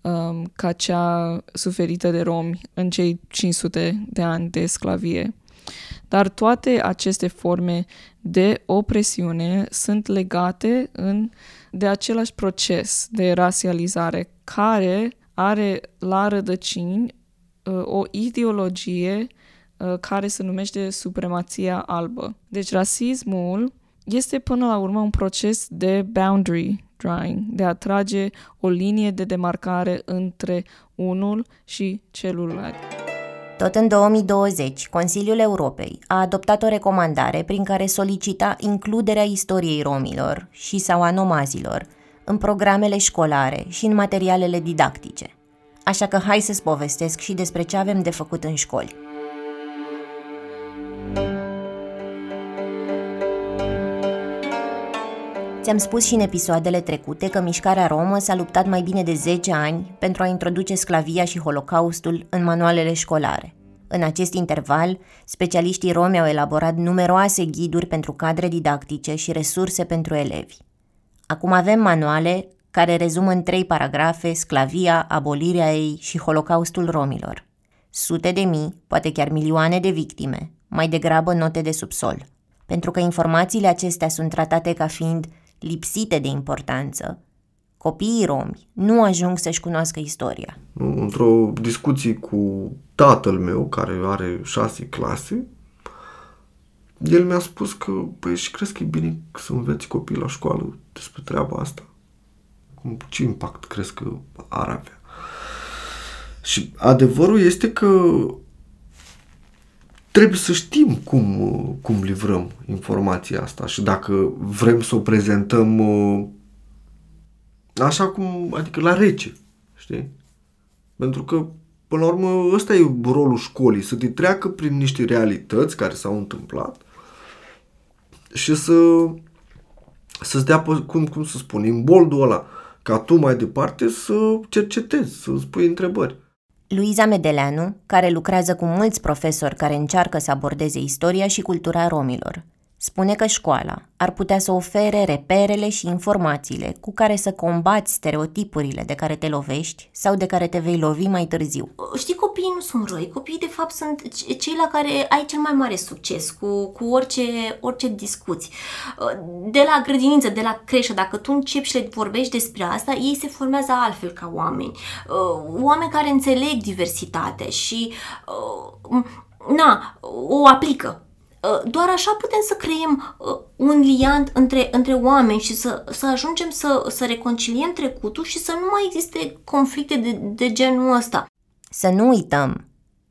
um, ca cea suferită de romi în cei 500 de ani de sclavie. Dar toate aceste forme de opresiune sunt legate în, de același proces de rasializare care are la rădăcini uh, o ideologie uh, care se numește supremația albă. Deci rasismul este până la urmă un proces de boundary drawing, de a trage o linie de demarcare între unul și celălalt.
Tot în 2020, Consiliul Europei a adoptat o recomandare prin care solicita includerea istoriei romilor și sau a nomazilor în programele școlare și în materialele didactice. Așa că hai să-ți povestesc și despre ce avem de făcut în școli. Ți-am spus și în episoadele trecute că mișcarea romă s-a luptat mai bine de 10 ani pentru a introduce sclavia și holocaustul în manualele școlare. În acest interval, specialiștii romi au elaborat numeroase ghiduri pentru cadre didactice și resurse pentru elevi. Acum avem manuale care rezumă în trei paragrafe sclavia, abolirea ei și holocaustul romilor. Sute de mii, poate chiar milioane de victime, mai degrabă note de subsol. Pentru că informațiile acestea sunt tratate ca fiind lipsite de importanță, copiii romi nu ajung să-și cunoască istoria.
Într-o discuție cu tatăl meu, care are șase clase, el mi-a spus că, păi, și crezi că e bine să înveți copii la școală despre treaba asta? Ce impact crezi că ar avea? Și adevărul este că trebuie să știm cum, cum livrăm informația asta și dacă vrem să o prezentăm așa cum, adică la rece, știi? Pentru că, până la urmă, ăsta e rolul școlii, să te treacă prin niște realități care s-au întâmplat și să să-ți dea, cum, cum să spun, imboldul ăla, ca tu mai departe să cercetezi, să spui întrebări.
Luiza Medeleanu, care lucrează cu mulți profesori care încearcă să abordeze istoria și cultura romilor, Spune că școala ar putea să ofere reperele și informațiile cu care să combați stereotipurile de care te lovești sau de care te vei lovi mai târziu.
Știi, copiii nu sunt răi, copiii de fapt sunt cei la care ai cel mai mare succes cu, cu orice, orice discuții. De la grădiniță, de la creșă, dacă tu începi și le vorbești despre asta, ei se formează altfel ca oameni. Oameni care înțeleg diversitate și na, o aplică Uh, doar așa putem să creăm uh, un liant între, între oameni și să, să ajungem să, să reconciliem trecutul și să nu mai existe conflicte de, de genul ăsta.
Să nu uităm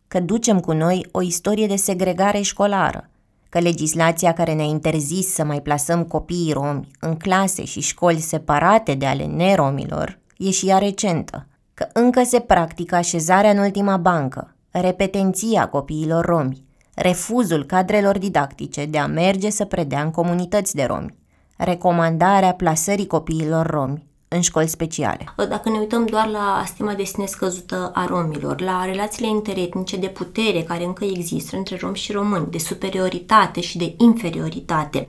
că ducem cu noi o istorie de segregare școlară, că legislația care ne-a interzis să mai plasăm copiii romi în clase și școli separate de ale neromilor e și ea recentă, că încă se practică așezarea în ultima bancă, repetenția copiilor romi, refuzul cadrelor didactice de a merge să predea în comunități de romi, recomandarea plasării copiilor romi în școli speciale.
Dacă ne uităm doar la stima de sine scăzută a romilor, la relațiile interetnice de putere care încă există între romi și români, de superioritate și de inferioritate,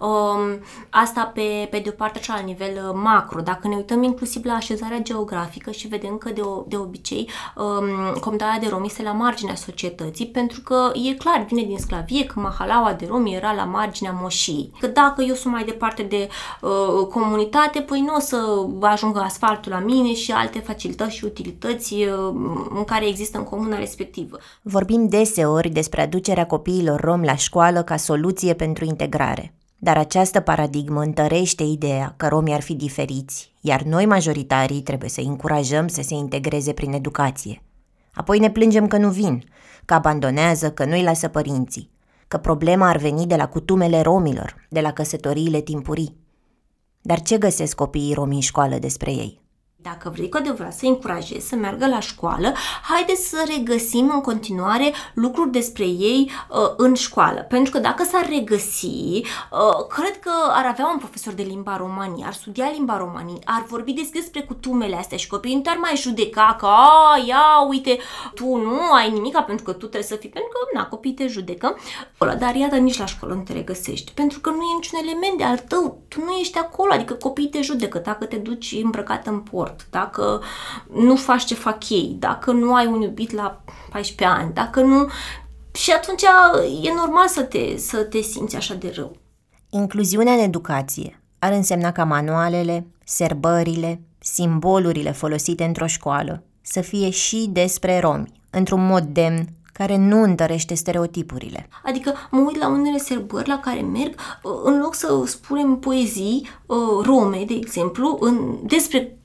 um, asta pe, pe de o parte și la nivel uh, macro. Dacă ne uităm inclusiv la așezarea geografică și vedem că de, o, de obicei um, comunitatea de romi este la marginea societății, pentru că e clar, vine din sclavie, că mahalaua de romi era la marginea moșii. Că dacă eu sunt mai departe de uh, comunitate, păi nu o să ajungă asfaltul la mine și alte facilități și utilități uh, în care există în comuna respectivă.
Vorbim deseori despre aducerea copiilor rom la școală ca soluție pentru integrare. Dar această paradigmă întărește ideea că romii ar fi diferiți, iar noi, majoritarii, trebuie să încurajăm să se integreze prin educație. Apoi ne plângem că nu vin, că abandonează, că nu-i lasă părinții, că problema ar veni de la cutumele romilor, de la căsătoriile timpurii. Dar ce găsesc copiii romi în școală despre ei?
Dacă vrei cu adevărat să încurajezi să meargă la școală, haideți să regăsim în continuare lucruri despre ei uh, în școală. Pentru că dacă s-ar regăsi, uh, cred că ar avea un profesor de limba romanii, ar studia limba romanii, ar vorbi despre cutumele astea și copiii nu te-ar mai judeca că, a, ia, uite, tu nu ai nimica pentru că tu trebuie să fii, pentru că, na, copiii te judecă. Dar iată, nici la școală nu te regăsești, pentru că nu e niciun element de al tău, tu nu ești acolo, adică copiii te judecă dacă te duci îmbrăcat în port sport, dacă nu faci ce fac ei, dacă nu ai un iubit la 14 ani, dacă nu... Și atunci e normal să te, să te simți așa de rău.
Incluziunea în educație ar însemna ca manualele, serbările, simbolurile folosite într-o școală să fie și despre romi, într-un mod demn care nu întărește stereotipurile.
Adică mă uit la unele sărbări la care merg, uh, în loc să spunem poezii uh, rome, de exemplu, în, despre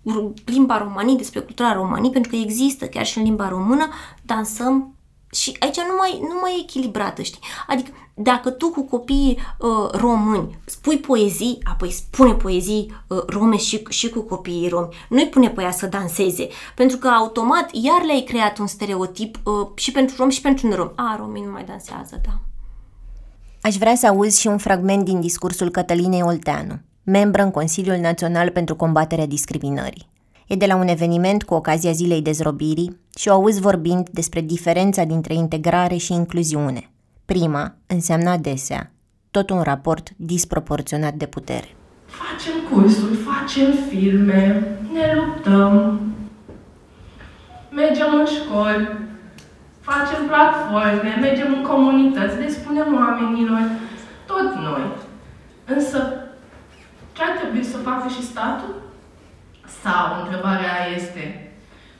limba romanii, despre cultura romanii, pentru că există chiar și în limba română, dansăm și aici nu mai, nu mai e echilibrată, știi? Adică dacă tu cu copiii uh, români spui poezii, apoi spune poezii uh, rome și, și cu copiii romi, nu-i pune pe ea să danseze, pentru că automat iar le-ai creat un stereotip uh, și pentru rom și pentru nerom. A, romii nu mai dansează, da.
Aș vrea să auzi și un fragment din discursul Cătălinei Olteanu, membră în Consiliul Național pentru Combaterea Discriminării. E de la un eveniment cu ocazia Zilei Dezrobirii și o auzi vorbind despre diferența dintre integrare și incluziune. Prima înseamnă adesea tot un raport disproporționat de putere.
Facem cursuri, facem filme, ne luptăm, mergem în școli, facem platforme, mergem în comunități, le spunem oamenilor, tot noi. Însă, ce ar trebui să facă și statul? Sau, întrebarea este,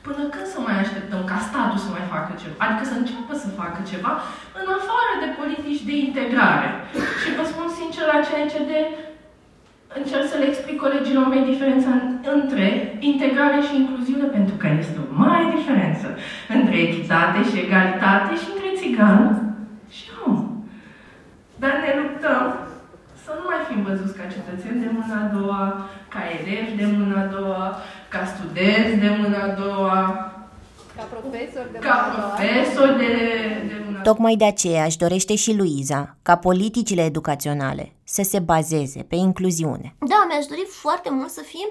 până când să mai așteptăm ca statul să mai facă ceva? Adică să înceapă să facă ceva în afară de politici de integrare. Și vă spun sincer, la CNCD încerc să le explic colegilor mei diferența între integrare și incluziune, pentru că este o mare diferență între echitate și egalitate și între țigan și om. Dar ne luptăm să nu mai fim văzuți ca cetățeni de mâna a doua, ca elevi de mâna a doua, ca studenți de mâna a doua,
ca profesor de
ca profesor de, de mâna
Tocmai de aceea își dorește și Luiza ca politicile educaționale să se bazeze pe incluziune.
Da, mi-aș dori foarte mult să fie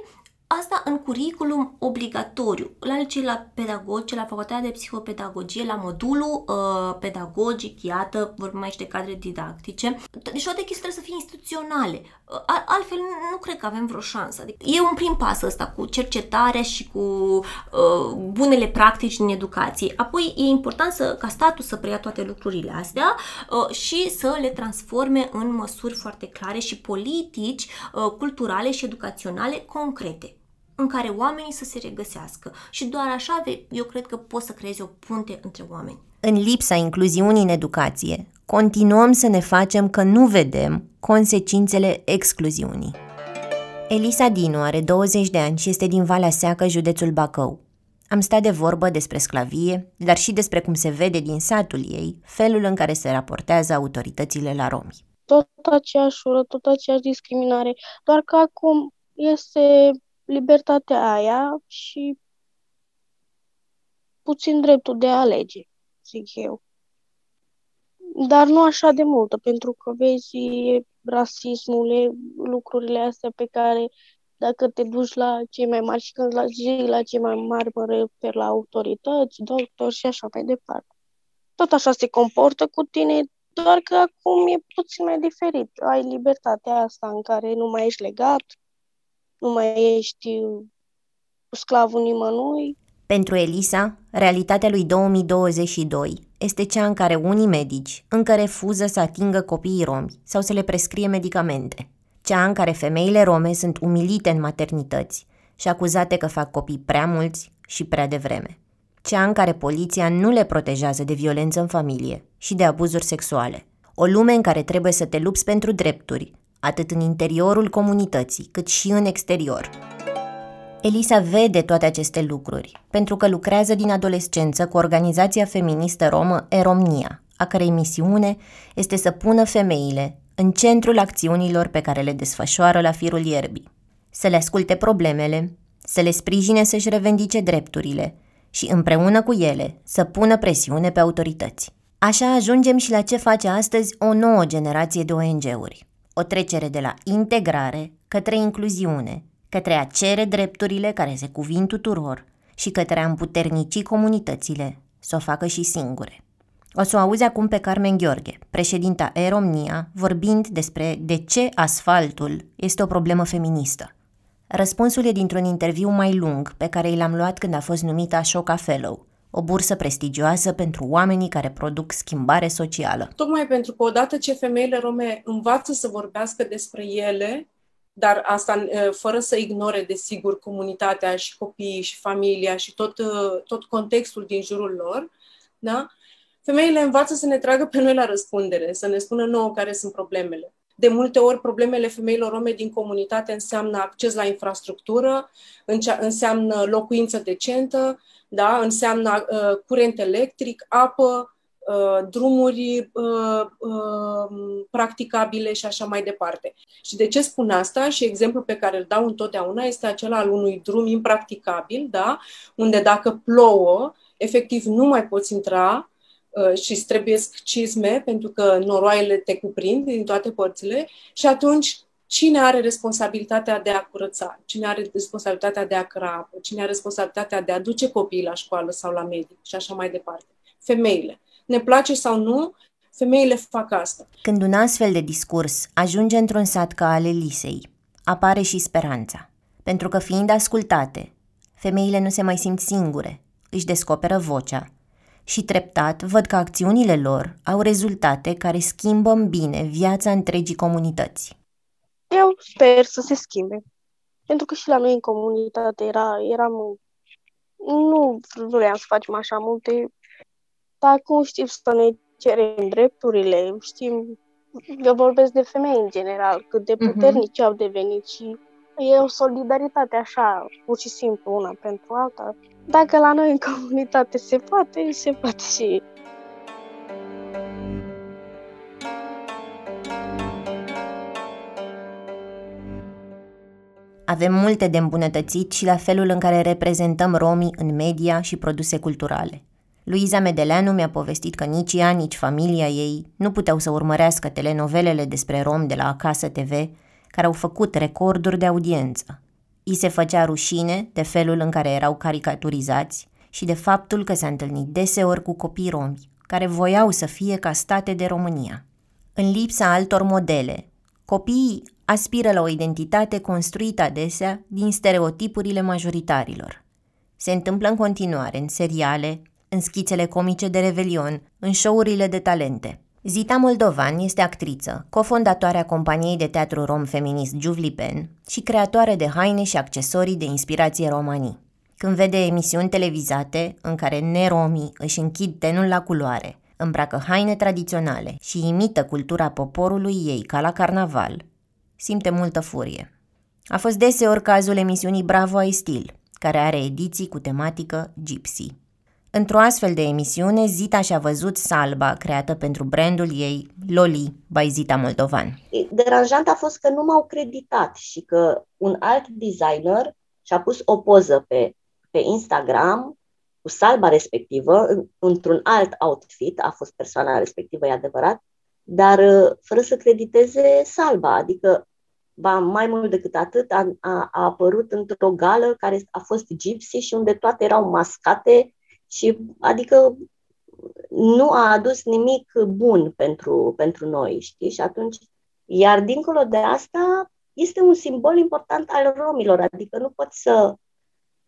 asta în curriculum obligatoriu, la cei la pedagogi, la facultatea de psihopedagogie, la modulul uh, pedagogic, iată, vorbim aici de cadre didactice. Deci toate chestii trebuie să fie instituționale. Uh, altfel nu cred că avem vreo șansă. Adică e un prim pas ăsta cu cercetarea și cu uh, bunele practici din educație. Apoi e important să, ca statul să preia toate lucrurile astea uh, și să le transforme în măsuri foarte clare și politici uh, culturale și educaționale concrete în care oamenii să se regăsească. Și doar așa eu cred că poți să creezi o punte între oameni.
În lipsa incluziunii în educație, continuăm să ne facem că nu vedem consecințele excluziunii. Elisa Dinu are 20 de ani și este din Valea Seacă, județul Bacău. Am stat de vorbă despre sclavie, dar și despre cum se vede din satul ei felul în care se raportează autoritățile la romi.
Tot aceeași ură, tot aceeași discriminare, doar că acum este libertatea aia și puțin dreptul de a alege, zic eu. Dar nu așa de multă, pentru că vezi rasismul, lucrurile astea pe care dacă te duci la cei mai mari și când la zi la cei mai mari mă refer la autorități, doctori și așa mai departe. Tot așa se comportă cu tine, doar că acum e puțin mai diferit. Ai libertatea asta în care nu mai ești legat, nu mai ești sclavul nimănui.
Pentru Elisa, realitatea lui 2022 este cea în care unii medici încă refuză să atingă copiii romi sau să le prescrie medicamente. Cea în care femeile rome sunt umilite în maternități și acuzate că fac copii prea mulți și prea devreme. Cea în care poliția nu le protejează de violență în familie și de abuzuri sexuale. O lume în care trebuie să te lupți pentru drepturi, atât în interiorul comunității, cât și în exterior. Elisa vede toate aceste lucruri, pentru că lucrează din adolescență cu organizația feministă romă Eromnia, a cărei misiune este să pună femeile în centrul acțiunilor pe care le desfășoară la firul ierbii, să le asculte problemele, să le sprijine să-și revendice drepturile și împreună cu ele să pună presiune pe autorități. Așa ajungem și la ce face astăzi o nouă generație de ONG-uri o trecere de la integrare către incluziune, către a cere drepturile care se cuvin tuturor și către a împuternici comunitățile să o facă și singure. O să o auzi acum pe Carmen Gheorghe, președinta Eromnia, vorbind despre de ce asfaltul este o problemă feministă. Răspunsul e dintr-un interviu mai lung pe care i l-am luat când a fost numită Ashoka Fellow, o bursă prestigioasă pentru oamenii care produc schimbare socială.
Tocmai pentru că odată ce femeile rome învață să vorbească despre ele, dar asta fără să ignore, desigur, comunitatea și copiii și familia și tot, tot contextul din jurul lor, da? femeile învață să ne tragă pe noi la răspundere, să ne spună nouă care sunt problemele. De multe ori, problemele femeilor rome din comunitate înseamnă acces la infrastructură, înseamnă locuință decentă, da? înseamnă uh, curent electric, apă, uh, drumuri uh, uh, practicabile și așa mai departe. Și de ce spun asta? Și exemplul pe care îl dau întotdeauna este acela al unui drum impracticabil, da? unde dacă plouă, efectiv nu mai poți intra uh, și îți trebuie cizme pentru că noroaiele te cuprind din toate părțile și atunci cine are responsabilitatea de a curăța, cine are responsabilitatea de a căra apă, cine are responsabilitatea de a duce copiii la școală sau la medic și așa mai departe. Femeile. Ne place sau nu, femeile fac asta.
Când un astfel de discurs ajunge într-un sat ca al Elisei, apare și speranța. Pentru că fiind ascultate, femeile nu se mai simt singure, își descoperă vocea și treptat văd că acțiunile lor au rezultate care schimbă în bine viața întregii comunități.
Eu sper să se schimbe. Pentru că și la noi în comunitate era, eram... Nu vreau să facem așa multe, dar acum știm să ne cerem drepturile, știm, eu vorbesc de femei în general, cât de
Mhm.
puternici uh-huh. au devenit și e o solidaritate așa, pur și simplu, una pentru alta. Dacă la noi în comunitate se poate, se poate și
Avem multe de îmbunătățit și la felul în care reprezentăm romii în media și produse culturale. Luiza Medeleanu mi-a povestit că nici ea, nici familia ei nu puteau să urmărească telenovelele despre rom de la Acasă TV, care au făcut recorduri de audiență. I se făcea rușine de felul în care erau caricaturizați și de faptul că s-a întâlnit deseori cu copii romi, care voiau să fie ca state de România. În lipsa altor modele, copiii aspiră la o identitate construită adesea din stereotipurile majoritarilor. Se întâmplă în continuare în seriale, în schițele comice de revelion, în show-urile de talente. Zita Moldovan este actriță, cofondatoarea companiei de teatru rom feminist Juvlipen și creatoare de haine și accesorii de inspirație romanii. Când vede emisiuni televizate în care neromii își închid tenul la culoare, îmbracă haine tradiționale și imită cultura poporului ei ca la carnaval, simte multă furie. A fost deseori cazul emisiunii Bravo ai Stil, care are ediții cu tematică gypsy. Într-o astfel de emisiune, Zita și-a văzut salba creată pentru brandul ei Loli by Zita Moldovan.
Deranjant a fost că nu m-au creditat și că un alt designer și-a pus o poză pe, pe Instagram cu salba respectivă, în, într-un alt outfit, a fost persoana respectivă, e adevărat, dar uh, fără să crediteze salba, adică ba, mai mult decât atât, a, a, a apărut într-o gală care a fost gypsy și unde toate erau mascate și adică nu a adus nimic bun pentru, pentru noi, știi? Și atunci, iar dincolo de asta, este un simbol important al romilor, adică nu poți să,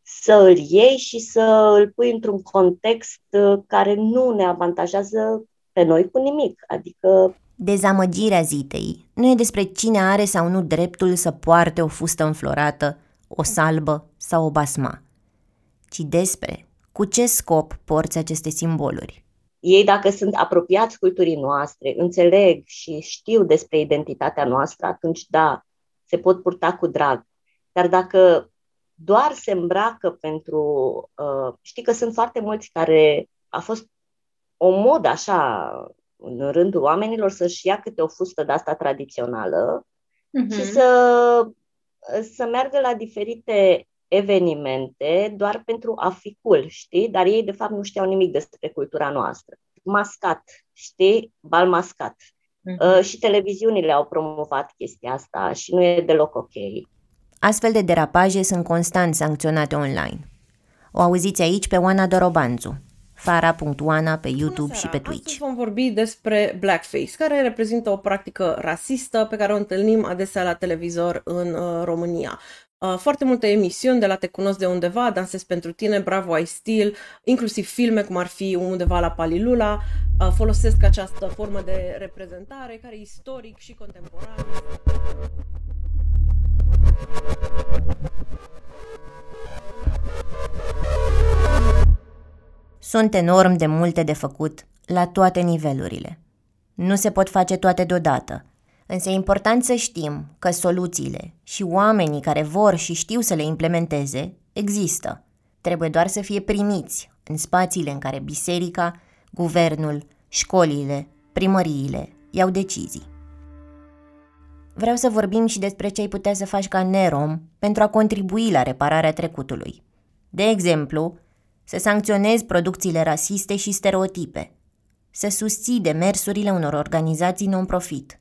să îl iei și să îl pui într-un context uh, care nu ne avantajează pe noi cu nimic, adică
Dezamăgirea Zitei nu e despre cine are sau nu dreptul să poarte o fustă înflorată, o salbă sau o basma, ci despre cu ce scop porți aceste simboluri.
ei, dacă sunt apropiați culturii noastre, înțeleg și știu despre identitatea noastră, atunci da, se pot purta cu drag. Dar dacă doar se îmbracă pentru. Uh, știi că sunt foarte mulți care a fost o modă așa în rândul oamenilor să-și ia câte o fustă de asta tradițională
Mhm.
și să, să meargă la diferite evenimente doar pentru a fi cool, știi? Dar ei, de fapt, nu știau nimic despre cultura noastră. Mascat, știi? Bal mascat. Uh, și televiziunile au promovat chestia asta și nu e deloc ok.
Astfel de derapaje sunt constant sancționate online. O auziți aici pe Oana Dorobanzu, fara.oana pe YouTube și pe Twitch.
Astăzi vom vorbi despre blackface, care reprezintă o practică rasistă pe care o întâlnim adesea la televizor în uh, România. Uh, foarte multe emisiuni de la Te cunosc de undeva, Dansez pentru tine, Bravo ai stil, inclusiv filme cum ar fi undeva la Palilula, uh, folosesc această formă de reprezentare care e istoric și contemporan.
Sunt enorm de multe de făcut la toate nivelurile. Nu se pot face toate deodată, însă e important să știm că soluțiile și oamenii care vor și știu să le implementeze există. Trebuie doar să fie primiți în spațiile în care biserica, guvernul, școlile, primăriile iau decizii. Vreau să vorbim și despre ce ai putea să faci ca nerom pentru a contribui la repararea trecutului. De exemplu, să sancționezi producțiile rasiste și stereotipe, să susții demersurile unor organizații non-profit,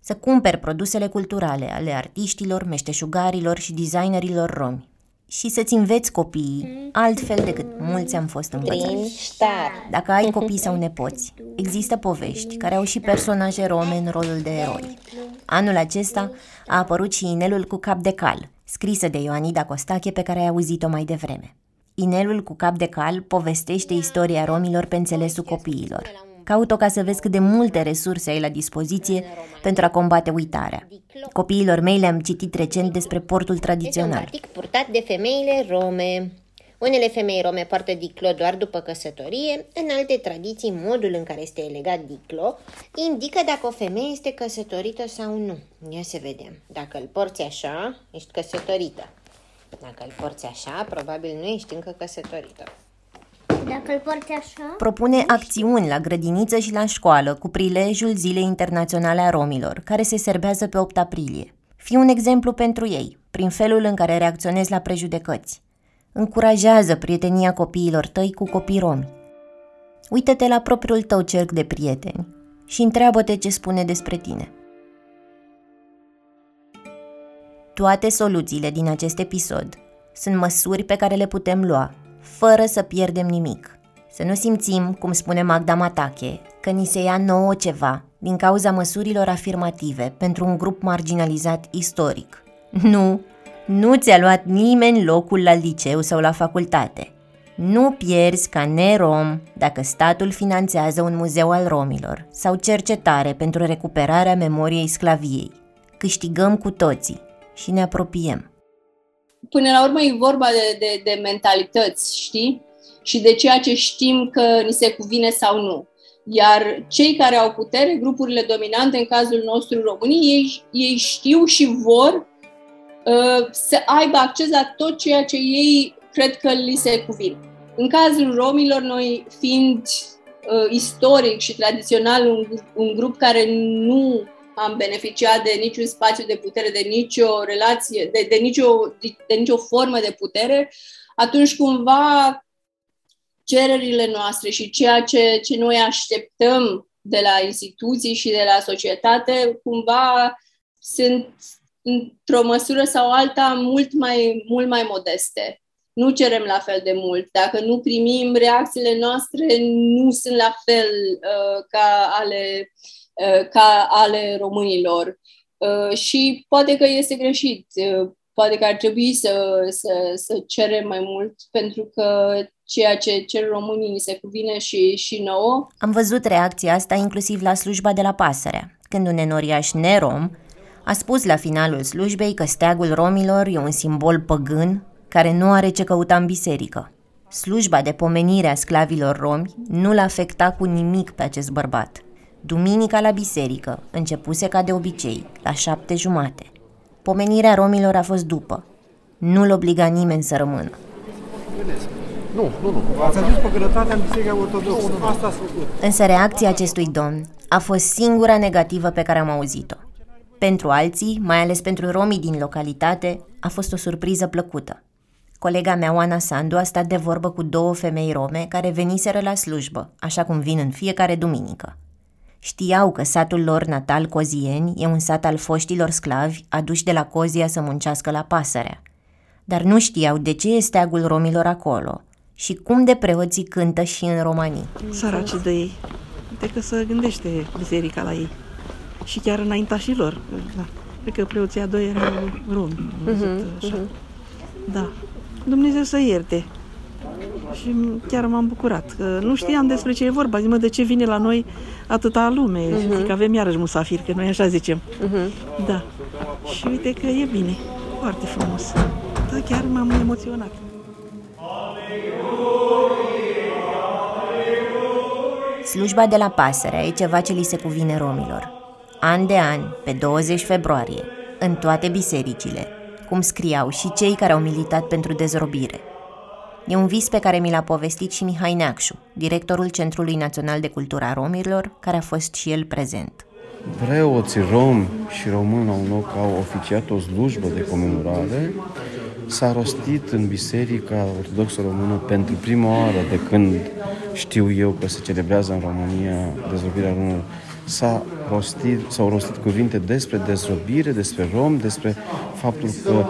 să cumperi produsele culturale ale artiștilor, meșteșugarilor și designerilor romi și să-ți înveți copiii altfel decât mulți am fost învățați. Dacă ai copii sau nepoți, există povești care au și personaje rome în rolul de eroi. Anul acesta a apărut și Inelul cu cap de cal, scrisă de Ioanida Costache pe care ai auzit-o mai devreme. Inelul cu cap de cal povestește istoria romilor pe înțelesul copiilor. Caut-o ca să vezi cât de multe resurse ai la dispoziție pentru a combate uitarea. Copiilor mei le-am citit recent despre portul tradițional.
Este un purtat de femeile rome. Unele femei rome poartă diclo doar după căsătorie, în alte tradiții modul în care este legat diclo indică dacă o femeie este căsătorită sau nu. Ia să vedem. Dacă îl porți așa, ești căsătorită. Dacă îl porți așa, probabil nu ești încă căsătorită.
Dacă îl porți așa...
Propune acțiuni la grădiniță și la școală cu prilejul Zilei Internaționale a Romilor, care se serbează pe 8 aprilie. Fii un exemplu pentru ei, prin felul în care reacționezi la prejudecăți. Încurajează prietenia copiilor tăi cu copii romi. Uită-te la propriul tău cerc de prieteni și întreabă-te ce spune despre tine. Toate soluțiile din acest episod sunt măsuri pe care le putem lua fără să pierdem nimic. Să nu simțim, cum spune Magda Matache, că ni se ia nouă ceva din cauza măsurilor afirmative pentru un grup marginalizat istoric. Nu, nu ți-a luat nimeni locul la liceu sau la facultate. Nu pierzi ca nerom dacă statul finanțează un muzeu al romilor sau cercetare pentru recuperarea memoriei sclaviei. Câștigăm cu toții și ne apropiem
până la urmă e vorba de, de, de mentalități, știi? Și de ceea ce știm că ni se cuvine sau nu. Iar cei care au putere, grupurile dominante, în cazul nostru României, ei, ei știu și vor uh, să aibă acces la tot ceea ce ei cred că li se cuvine. În cazul romilor, noi fiind uh, istoric și tradițional un, un grup care nu am beneficiat de niciun spațiu de putere, de nicio relație, de, de, nicio, de, de nicio formă de putere, atunci cumva cererile noastre și ceea ce, ce noi așteptăm de la instituții și de la societate, cumva sunt într-o măsură sau alta mult mai, mult mai modeste. Nu cerem la fel de mult. Dacă nu primim, reacțiile noastre nu sunt la fel uh, ca ale uh, Uh, ca ale românilor. Uh, și poate că este greșit, uh, poate că ar trebui să, să, să cerem mai mult, pentru că ceea ce cer românii se cuvine și, și nouă.
Am văzut reacția asta inclusiv la slujba de la Pasărea, când un enoriaș nerom a spus la finalul slujbei că steagul romilor e un simbol păgân care nu are ce căuta în biserică. Slujba de pomenire a sclavilor romi nu l-a afectat cu nimic pe acest bărbat – Duminica la biserică începuse ca de obicei, la șapte jumate. Pomenirea romilor a fost după. Nu-l obliga nimeni să rămână.
Nu, nu, nu. Ați adus păgănătatea în Biserica Ortodoxă. Asta ați făcut.
Însă reacția acestui domn a fost singura negativă pe care am auzit-o. Pentru alții, mai ales pentru romii din localitate, a fost o surpriză plăcută. Colega mea, Oana Sandu, a stat de vorbă cu două femei rome care veniseră la slujbă, așa cum vin în fiecare duminică. Știau că satul lor natal Cozieni e un sat al foștilor sclavi aduși de la Cozia să muncească la pasărea. Dar nu știau de ce e steagul romilor acolo și cum de preoții cântă și în romanii.
Săraci de ei. Uite că să gândește biserica la ei. Și chiar înaintașilor. Da. Cred că preoții a doi erau romi. Uh-huh, uh-huh. Da. Dumnezeu să ierte și chiar m-am bucurat. Că nu știam despre ce e vorba. Zic, mă, de ce vine la noi atâta lume? Uh-huh. Și mhm. zic, avem iarăși musafir, că noi așa zicem. Uh-huh. Da. Și uite că e bine. Foarte frumos. Da, chiar m-am emoționat.
Slujba de la pasăre e ceva ce li se cuvine romilor. An de an, pe 20 februarie, în toate bisericile, cum scriau și cei care au militat pentru dezrobire. E un vis pe care mi l-a povestit și Mihai Neacșu, directorul Centrului Național de Cultură a Romilor, care a fost și el prezent.
Preoții romi și români au loc au oficiat o slujbă de comemorare. S-a rostit în Biserica Ortodoxă Română pentru prima oară de când știu eu că se celebrează în România dezvoltarea românilor s-a rostit, s-au rostit cuvinte despre dezrobire, despre rom, despre faptul că uh,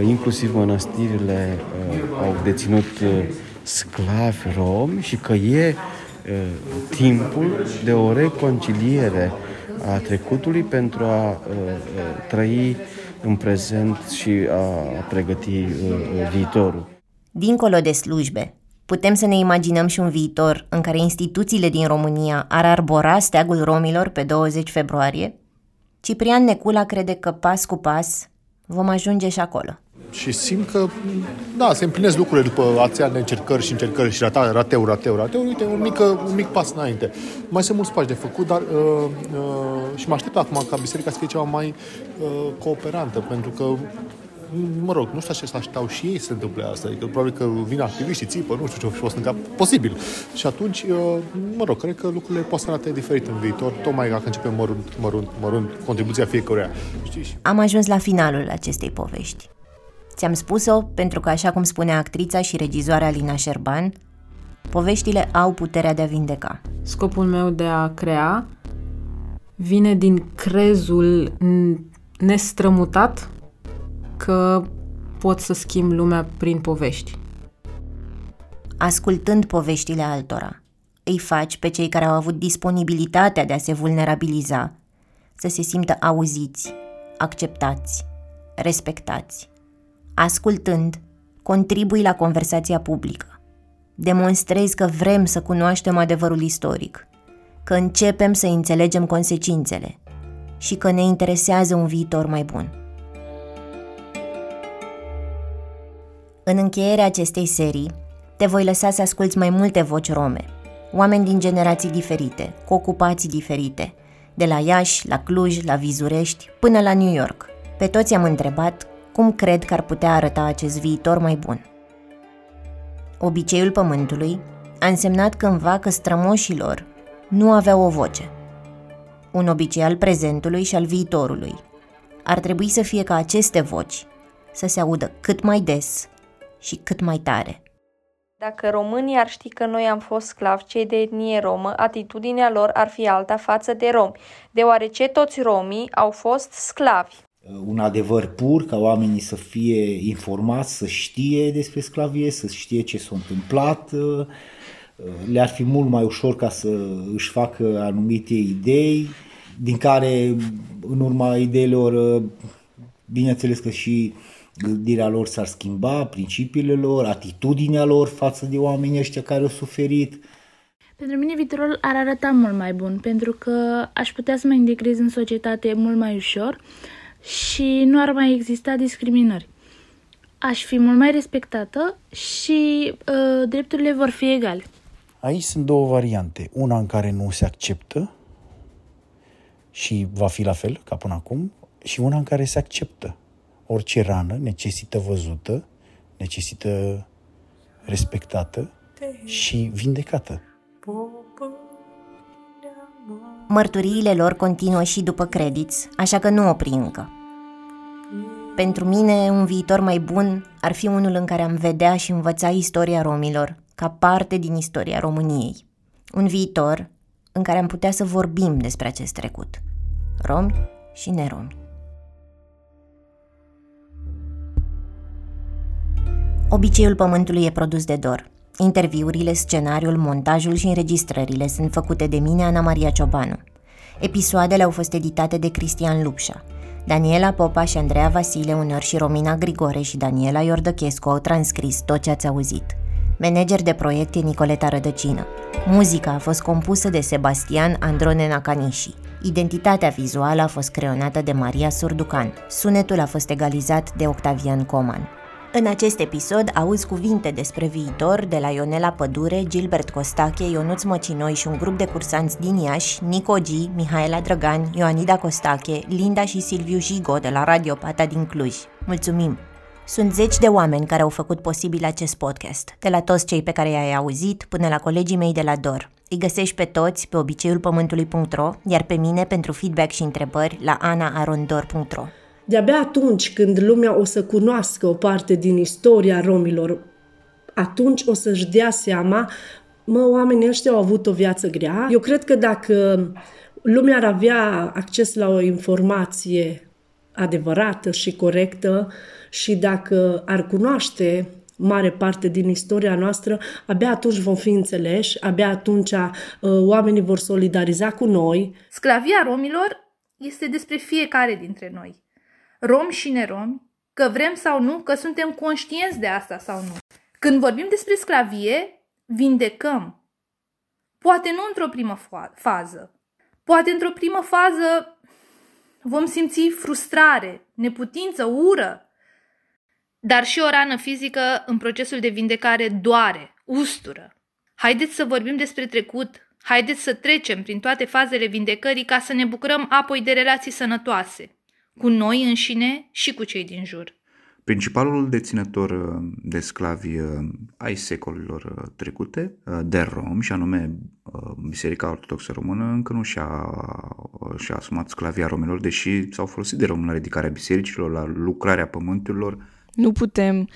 inclusiv mănăstirile uh, au deținut uh, sclavi romi și că e timpul de o reconciliere a trecutului pentru a trăi în prezent și a pregăti viitorul.
Dincolo de slujbe, Putem să ne imaginăm și un viitor în care instituțiile din România ar arbora steagul romilor pe 20 februarie? Ciprian Necula crede că pas cu pas vom ajunge și acolo.
Și simt că, da, se împlinesc lucrurile după ația de încercări și încercări și rata, rateu, rateu, rateu. Uite, un mic, un mic pas înainte. Mai sunt mulți pași de făcut, dar uh, uh, și mă aștept acum ca biserica să fie ceva mai uh, cooperantă, pentru că mă rog, nu știu ce să așteptau și ei să se întâmple asta. Adică probabil că vin activiștii, țipă, nu știu ce fost în cap. Posibil. Și atunci, uh, mă rog, cred că lucrurile pot să arate diferit în viitor, tocmai dacă începem mărunt, mărunt, mărunt contribuția fiecăruia. Știi?
Am ajuns la finalul acestei povești. Ți-am spus-o pentru că, așa cum spunea actrița și regizoarea Lina Șerban, poveștile au puterea de a vindeca.
Scopul meu de a crea vine din crezul nestrămutat că pot să schimb lumea prin povești.
Ascultând poveștile altora, îi faci pe cei care au avut disponibilitatea de a se vulnerabiliza să se simtă auziți, acceptați, respectați. Ascultând, contribui la conversația publică. Demonstrezi că vrem să cunoaștem adevărul istoric, că începem să înțelegem consecințele și că ne interesează un viitor mai bun. În încheierea acestei serii, te voi lăsa să asculți mai multe voci rome, oameni din generații diferite, cu ocupații diferite, de la Iași, la Cluj, la Vizurești, până la New York. Pe toți am întrebat cum cred că ar putea arăta acest viitor mai bun. Obiceiul pământului a însemnat cândva că strămoșilor nu aveau o voce. Un obicei al prezentului și al viitorului. Ar trebui să fie ca aceste voci să se audă cât mai des și cât mai tare.
Dacă românii ar ști că noi am fost sclavi, cei de etnie romă, atitudinea lor ar fi alta față de romi, deoarece toți romii au fost sclavi.
Un adevăr pur, ca oamenii să fie informați, să știe despre sclavie, să știe ce s-a întâmplat, le-ar fi mult mai ușor ca să își facă anumite idei, din care, în urma ideilor, bineînțeles că și gândirea lor s-ar schimba, principiile lor, atitudinea lor față de oamenii ăștia care au suferit.
Pentru mine viitorul ar arăta mult mai bun, pentru că aș putea să mă integrez în societate mult mai ușor și nu ar mai exista discriminări. Aș fi mult mai respectată și uh, drepturile vor fi egale.
Aici sunt două variante. Una în care nu se acceptă și va fi la fel ca până acum, și una în care se acceptă orice rană necesită văzută, necesită respectată și vindecată.
Mărturiile lor continuă și după credits, așa că nu opri încă. Pentru mine, un viitor mai bun ar fi unul în care am vedea și învăța istoria romilor ca parte din istoria României. Un viitor în care am putea să vorbim despre acest trecut. Romi și neromi. Obiceiul Pământului e produs de Dor. Interviurile, scenariul, montajul și înregistrările sunt făcute de mine, Ana Maria Ciobanu. Episoadele au fost editate de Cristian Lupșa. Daniela Popa și Andreea Vasile Unor și Romina Grigore și Daniela Iordăchescu au transcris tot ce ați auzit. Manager de proiect e Nicoleta Rădăcină. Muzica a fost compusă de Sebastian Androne Nakanishi. Identitatea vizuală a fost creionată de Maria Surducan. Sunetul a fost egalizat de Octavian Coman. În acest episod auzi cuvinte despre viitor de la Ionela Pădure, Gilbert Costache, Ionuț Măcinoi și un grup de cursanți din Iași, Nico G, Mihaela Drăgan, Ioanida Costache, Linda și Silviu Jigo de la Radio Pata din Cluj. Mulțumim! Sunt zeci de oameni care au făcut posibil acest podcast, de la toți cei pe care i-ai auzit până la colegii mei de la DOR. Îi găsești pe toți pe obiceiulpământului.ro, iar pe mine pentru feedback și întrebări la anaarondor.ro.
De-abia atunci când lumea o să cunoască o parte din istoria romilor, atunci o să-și dea seama, mă, oamenii ăștia au avut o viață grea. Eu cred că dacă lumea ar avea acces la o informație adevărată și corectă și dacă ar cunoaște mare parte din istoria noastră, abia atunci vom fi înțeleși, abia atunci uh, oamenii vor solidariza cu noi.
Sclavia romilor este despre fiecare dintre noi, romi și neromi, că vrem sau nu, că suntem conștienți de asta sau nu. Când vorbim despre sclavie, vindecăm. Poate nu într-o primă fază. Poate într-o primă fază vom simți frustrare, neputință, ură. Dar și o rană fizică în procesul de vindecare doare, ustură. Haideți să vorbim despre trecut, haideți să trecem prin toate fazele vindecării ca să ne bucurăm apoi de relații sănătoase, cu noi înșine și cu cei din jur.
Principalul deținător uh, de sclavi uh, ai secolilor uh, trecute, de rom, și anume Biserica Ortodoxă Română, încă nu și-a, și-a asumat sclavia romilor, deși s-au folosit de rom la ridicarea bisericilor, la lucrarea pământurilor.
Nu putem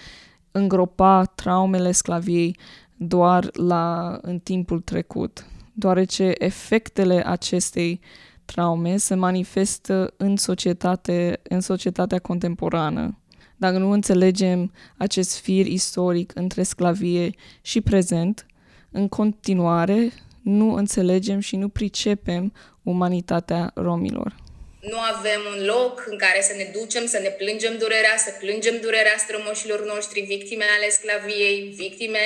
îngropa traumele sclaviei doar la, în timpul trecut, deoarece efectele acestei traume se manifestă în societate, în societatea contemporană. Dacă nu înțelegem acest fir istoric între sclavie și prezent, în continuare nu înțelegem și nu pricepem umanitatea romilor.
Nu avem un loc în care să ne ducem, să ne plângem durerea, să plângem durerea strămoșilor noștri, victime ale sclaviei, victime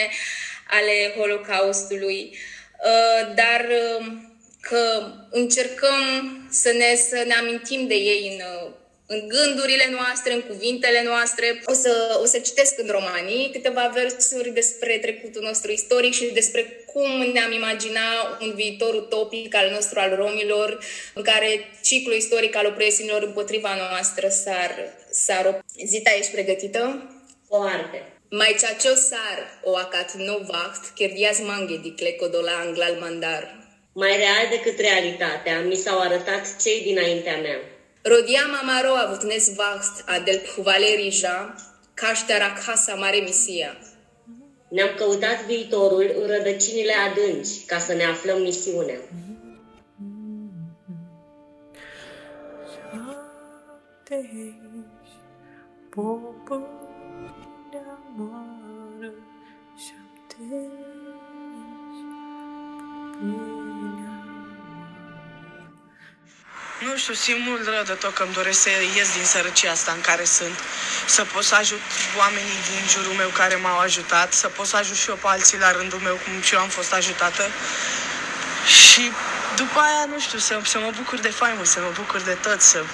ale Holocaustului, uh, dar uh, că încercăm să ne, să ne amintim de ei în uh, în gândurile noastre, în cuvintele noastre. O să, o să citesc în romanii câteva versuri despre trecutul nostru istoric și despre cum ne-am imagina un viitor utopic al nostru, al romilor, în care ciclul istoric al opresiunilor împotriva noastră s-ar, s-ar op- Zita, ești pregătită?
Foarte.
Mai ciacio sar o acat no vacht, kerdias mange di clecodola anglal mandar.
Mai real decât realitatea, mi s-au arătat cei dinaintea mea.
Rodiam amaro avutnes vast adel Valerija, caștera casa mare misia.
Ne-am căutat viitorul în rădăcinile adânci ca să ne aflăm misiunea. Popă
Nu știu, simt mult rău de tot că îmi doresc să ies din sărăcia asta în care sunt. Să pot să ajut oamenii din jurul meu care m-au ajutat, să pot să ajut și eu pe alții la rândul meu cum și eu am fost ajutată. Și după aia, nu știu, să, să mă bucur de faimă, să mă bucur de tot, să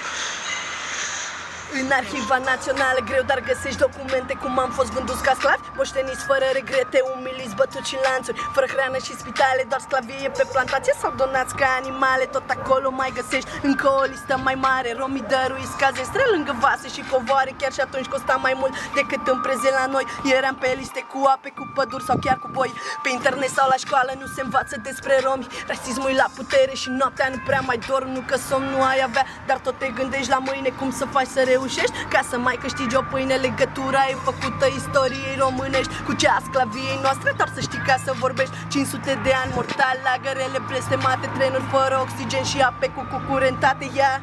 în arhiva națională greu, dar găsești documente cum am fost vânduți ca sclavi? Moșteniți fără regrete, umiliți, bătuți în lanțuri Fără hrană și spitale, doar sclavie pe plantație Sau donați ca animale, tot acolo mai găsești Încă o listă mai mare, romii dăruiți ca zestre lângă vase și covoare Chiar și atunci costa mai mult decât în prezent la noi. Eram pe liste cu ape, cu păduri sau chiar cu boi. Pe internet sau la școală nu se învață despre romi. Rasismul la putere și noaptea nu prea mai dorm Nu că somn nu ai avea, dar tot te gândești la mâine cum să faci să reușești Ca să mai câștigi o pâine? Legătura e făcută istoriei românești. Cu cea sclaviei noastre Doar să știi ca să vorbești. 500 de ani mortal Lagărele blestemate Trenuri fără oxigen și ape cu, cu curentate Ia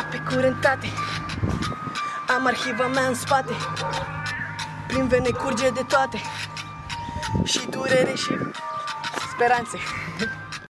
Ape curentate. Am arhiva mea în spate. Prin vene curge de toate. Și durere și speranțe